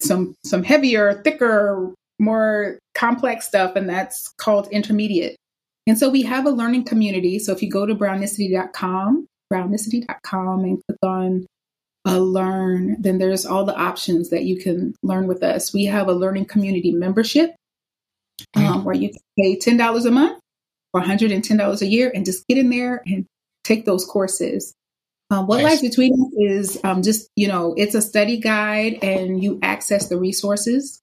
Speaker 4: some some heavier, thicker, more complex stuff, and that's called intermediate. And so we have a learning community. So if you go to brownicity.com, brownicity.com, and click on uh, learn, then there's all the options that you can learn with us. We have a learning community membership um, mm-hmm. where you can pay $10 a month or $110 a year and just get in there and take those courses. Um, what nice. lies between us is um, just, you know, it's a study guide and you access the resources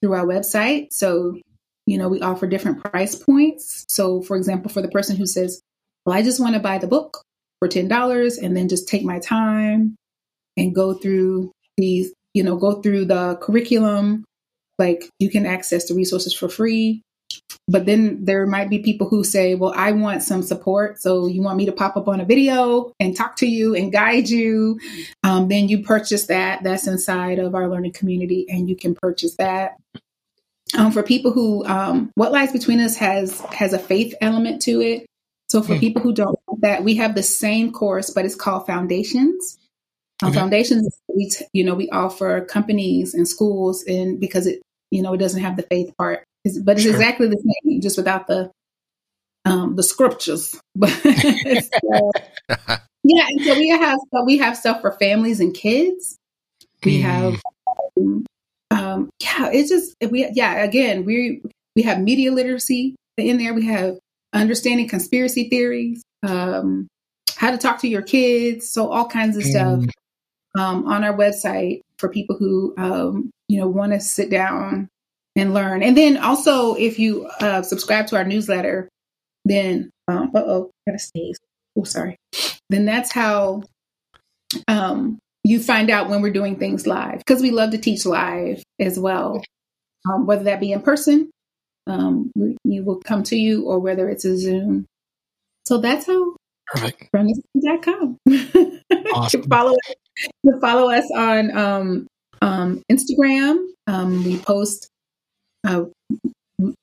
Speaker 4: through our website. So, you know, we offer different price points. So, for example, for the person who says, well, I just want to buy the book for $10 and then just take my time and go through these, you know, go through the curriculum. Like you can access the resources for free. But then there might be people who say, well, I want some support. So you want me to pop up on a video and talk to you and guide you. Um, then you purchase that. That's inside of our learning community and you can purchase that. Um, for people who, um, what lies between us has, has a faith element to it. So for hmm. people who don't know that, we have the same course, but it's called Foundations. Okay. Foundations, we t- you know, we offer companies and schools, and because it, you know, it doesn't have the faith part, it's, but it's sure. exactly the same, just without the um, the scriptures. [LAUGHS] so, [LAUGHS] yeah, and so we have so we have stuff for families and kids. We mm. have, um, yeah, it's just we yeah. Again, we we have media literacy in there. We have understanding conspiracy theories, um, how to talk to your kids, so all kinds of mm. stuff um, on our website for people who um, you know want to sit down and learn. And then also, if you uh, subscribe to our newsletter, then um, oh, gotta sneeze. Oh, sorry. Then that's how um, you find out when we're doing things live because we love to teach live as well, um, whether that be in person, um, we, we will come to you, or whether it's a Zoom. So that's how
Speaker 1: Perfect.
Speaker 4: Runningspeed.com. [LAUGHS] Awesome. follow us, follow us on um, um, Instagram. Um, we post uh,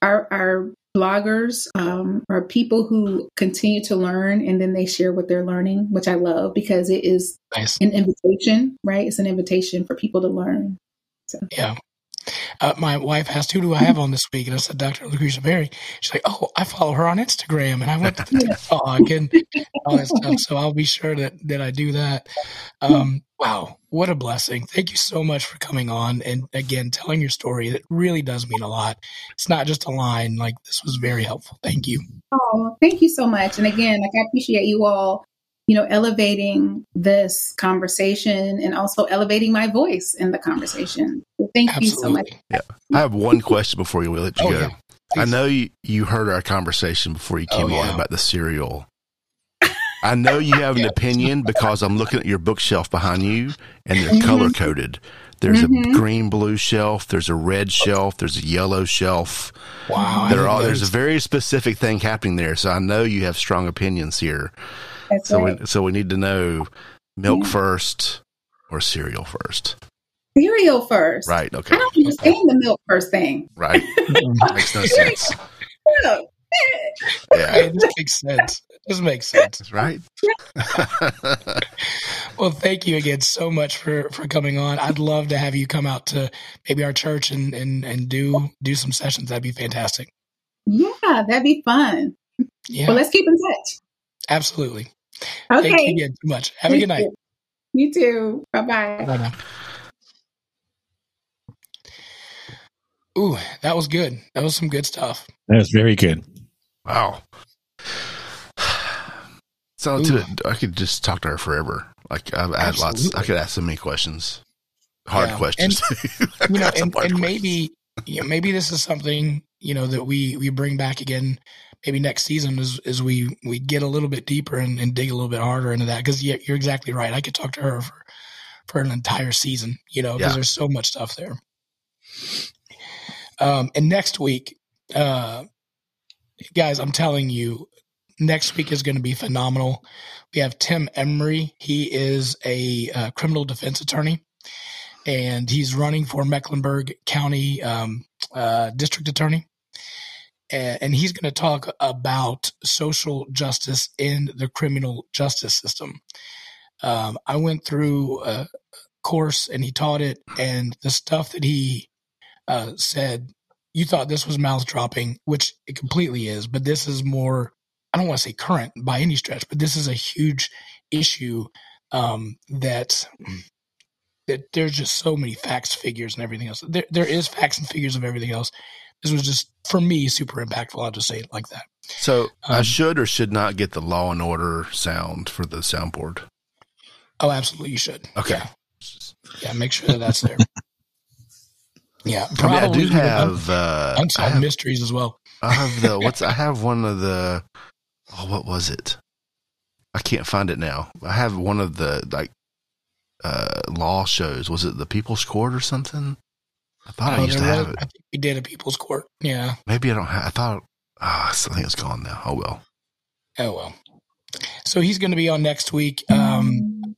Speaker 4: our, our bloggers um, are people who continue to learn and then they share what they're learning, which I love because it is nice. an invitation, right? It's an invitation for people to learn. So.
Speaker 1: Yeah. Uh, my wife asked, "Who do I have on this week?" And I said, "Dr. Lucretia Berry." She's like, "Oh, I follow her on Instagram," and I went to the [LAUGHS] TikTok and all that stuff. So I'll be sure that that I do that. Um, wow, what a blessing! Thank you so much for coming on and again telling your story. It really does mean a lot. It's not just a line. Like this was very helpful. Thank you.
Speaker 4: Oh, thank you so much. And again, like I appreciate you all you know, elevating this conversation and also elevating my voice in the conversation. So thank Absolutely. you so much.
Speaker 2: Yeah. I have one question before we let you oh, go. Yeah. I know you, you heard our conversation before you came oh, yeah. on about the cereal. [LAUGHS] I know you have an opinion because I'm looking at your bookshelf behind you and they're mm-hmm. color coded. There's mm-hmm. a green blue shelf, there's a red shelf, there's a yellow shelf. Wow. All, there's a very specific thing happening there. So I know you have strong opinions here. That's so right. we so we need to know milk yeah. first or cereal first.
Speaker 4: Cereal first.
Speaker 2: Right. Okay.
Speaker 4: I don't understand okay. the milk first thing.
Speaker 2: Right. [LAUGHS] makes no sense.
Speaker 1: yeah. It just makes sense. It just makes sense.
Speaker 2: Right. [LAUGHS]
Speaker 1: well, thank you again so much for for coming on. I'd love to have you come out to maybe our church and and and do do some sessions. That'd be fantastic.
Speaker 4: Yeah, that'd be fun. Yeah. Well, let's keep in touch.
Speaker 1: Absolutely.
Speaker 4: Okay. Thank
Speaker 1: you again so much. Have a good night.
Speaker 4: You, you too. Bye bye. Bye now.
Speaker 1: Ooh, that was good. That was some good stuff.
Speaker 3: That was very good.
Speaker 2: Wow. [SIGHS] So to, I could just talk to her forever. Like I've had lots. I could ask so many questions, hard yeah. questions.
Speaker 1: And, [LAUGHS] you know, and, and maybe you know, maybe this is something you know that we we bring back again maybe next season as, as we, we get a little bit deeper and, and dig a little bit harder into that. Cause yeah, you're exactly right. I could talk to her for, for an entire season, you know, because yeah. there's so much stuff there. Um, and next week, uh, guys, I'm telling you, next week is going to be phenomenal. We have Tim Emery. He is a uh, criminal defense attorney, and he's running for Mecklenburg County um, uh, District Attorney and he's going to talk about social justice in the criminal justice system. Um, I went through a course and he taught it, and the stuff that he uh, said, you thought this was mouth dropping, which it completely is, but this is more, I don't want to say current by any stretch, but this is a huge issue um, that. That there's just so many facts, figures, and everything else. There, there is facts and figures of everything else this was just for me super impactful. I'll just say it like that.
Speaker 2: So um, I should or should not get the Law and Order sound for the soundboard.
Speaker 1: Oh, absolutely, you should.
Speaker 2: Okay.
Speaker 1: Yeah, yeah make sure that that's there. [LAUGHS] yeah,
Speaker 2: probably. I, mean, I do have uh,
Speaker 1: unsolved have, mysteries as well.
Speaker 2: I have the [LAUGHS] what's I have one of the oh what was it? I can't find it now. I have one of the like uh law shows. Was it the People's Court or something? I thought oh, I used to have it. I
Speaker 1: think we did a People's Court. Yeah.
Speaker 2: Maybe I don't have. I thought. Ah, I think it's gone now. Oh well.
Speaker 1: Oh well. So he's going to be on next week. Um,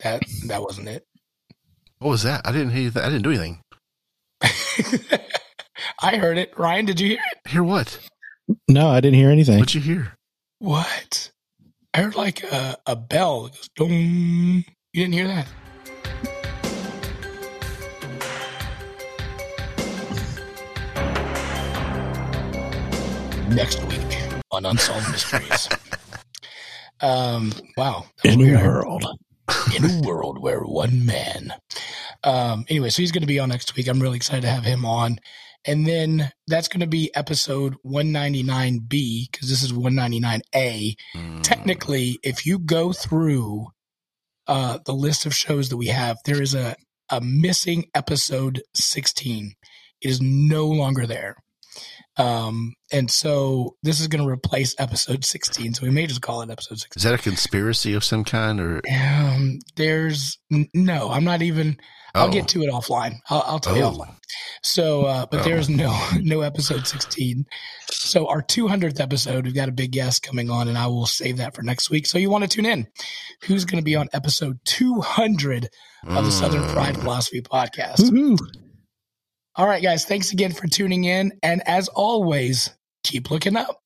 Speaker 1: that that wasn't it.
Speaker 2: What was that? I didn't hear that. I didn't do anything. [LAUGHS]
Speaker 1: I heard it. Ryan, did you hear it?
Speaker 2: Hear what?
Speaker 3: No, I didn't hear anything.
Speaker 2: What'd you hear?
Speaker 1: What? I heard like a, a bell. It goes dong. You didn't hear that? Next week on Unsolved Mysteries. [LAUGHS] um, wow.
Speaker 3: In a world. [LAUGHS]
Speaker 1: In a world where one man. Um, anyway, so he's going to be on next week. I'm really excited to have him on. And then that's going to be episode 199B because this is 199A. Mm. Technically, if you go through uh, the list of shows that we have, there is a a missing episode 16. It is no longer there. Um, and so this is going to replace episode 16. So we may just call it episode 16.
Speaker 2: Is that a conspiracy of some kind or?
Speaker 1: Um, there's no, I'm not even, I'll get oh. to it offline. I'll, I'll tell oh. you offline. So, uh, but oh. there's no, [LAUGHS] no episode 16. So our 200th episode, we've got a big guest coming on and I will save that for next week. So you want to tune in. Who's going to be on episode 200 of the Southern Fried mm. Philosophy podcast? Woo-hoo. All right, guys. Thanks again for tuning in. And as always, keep looking up.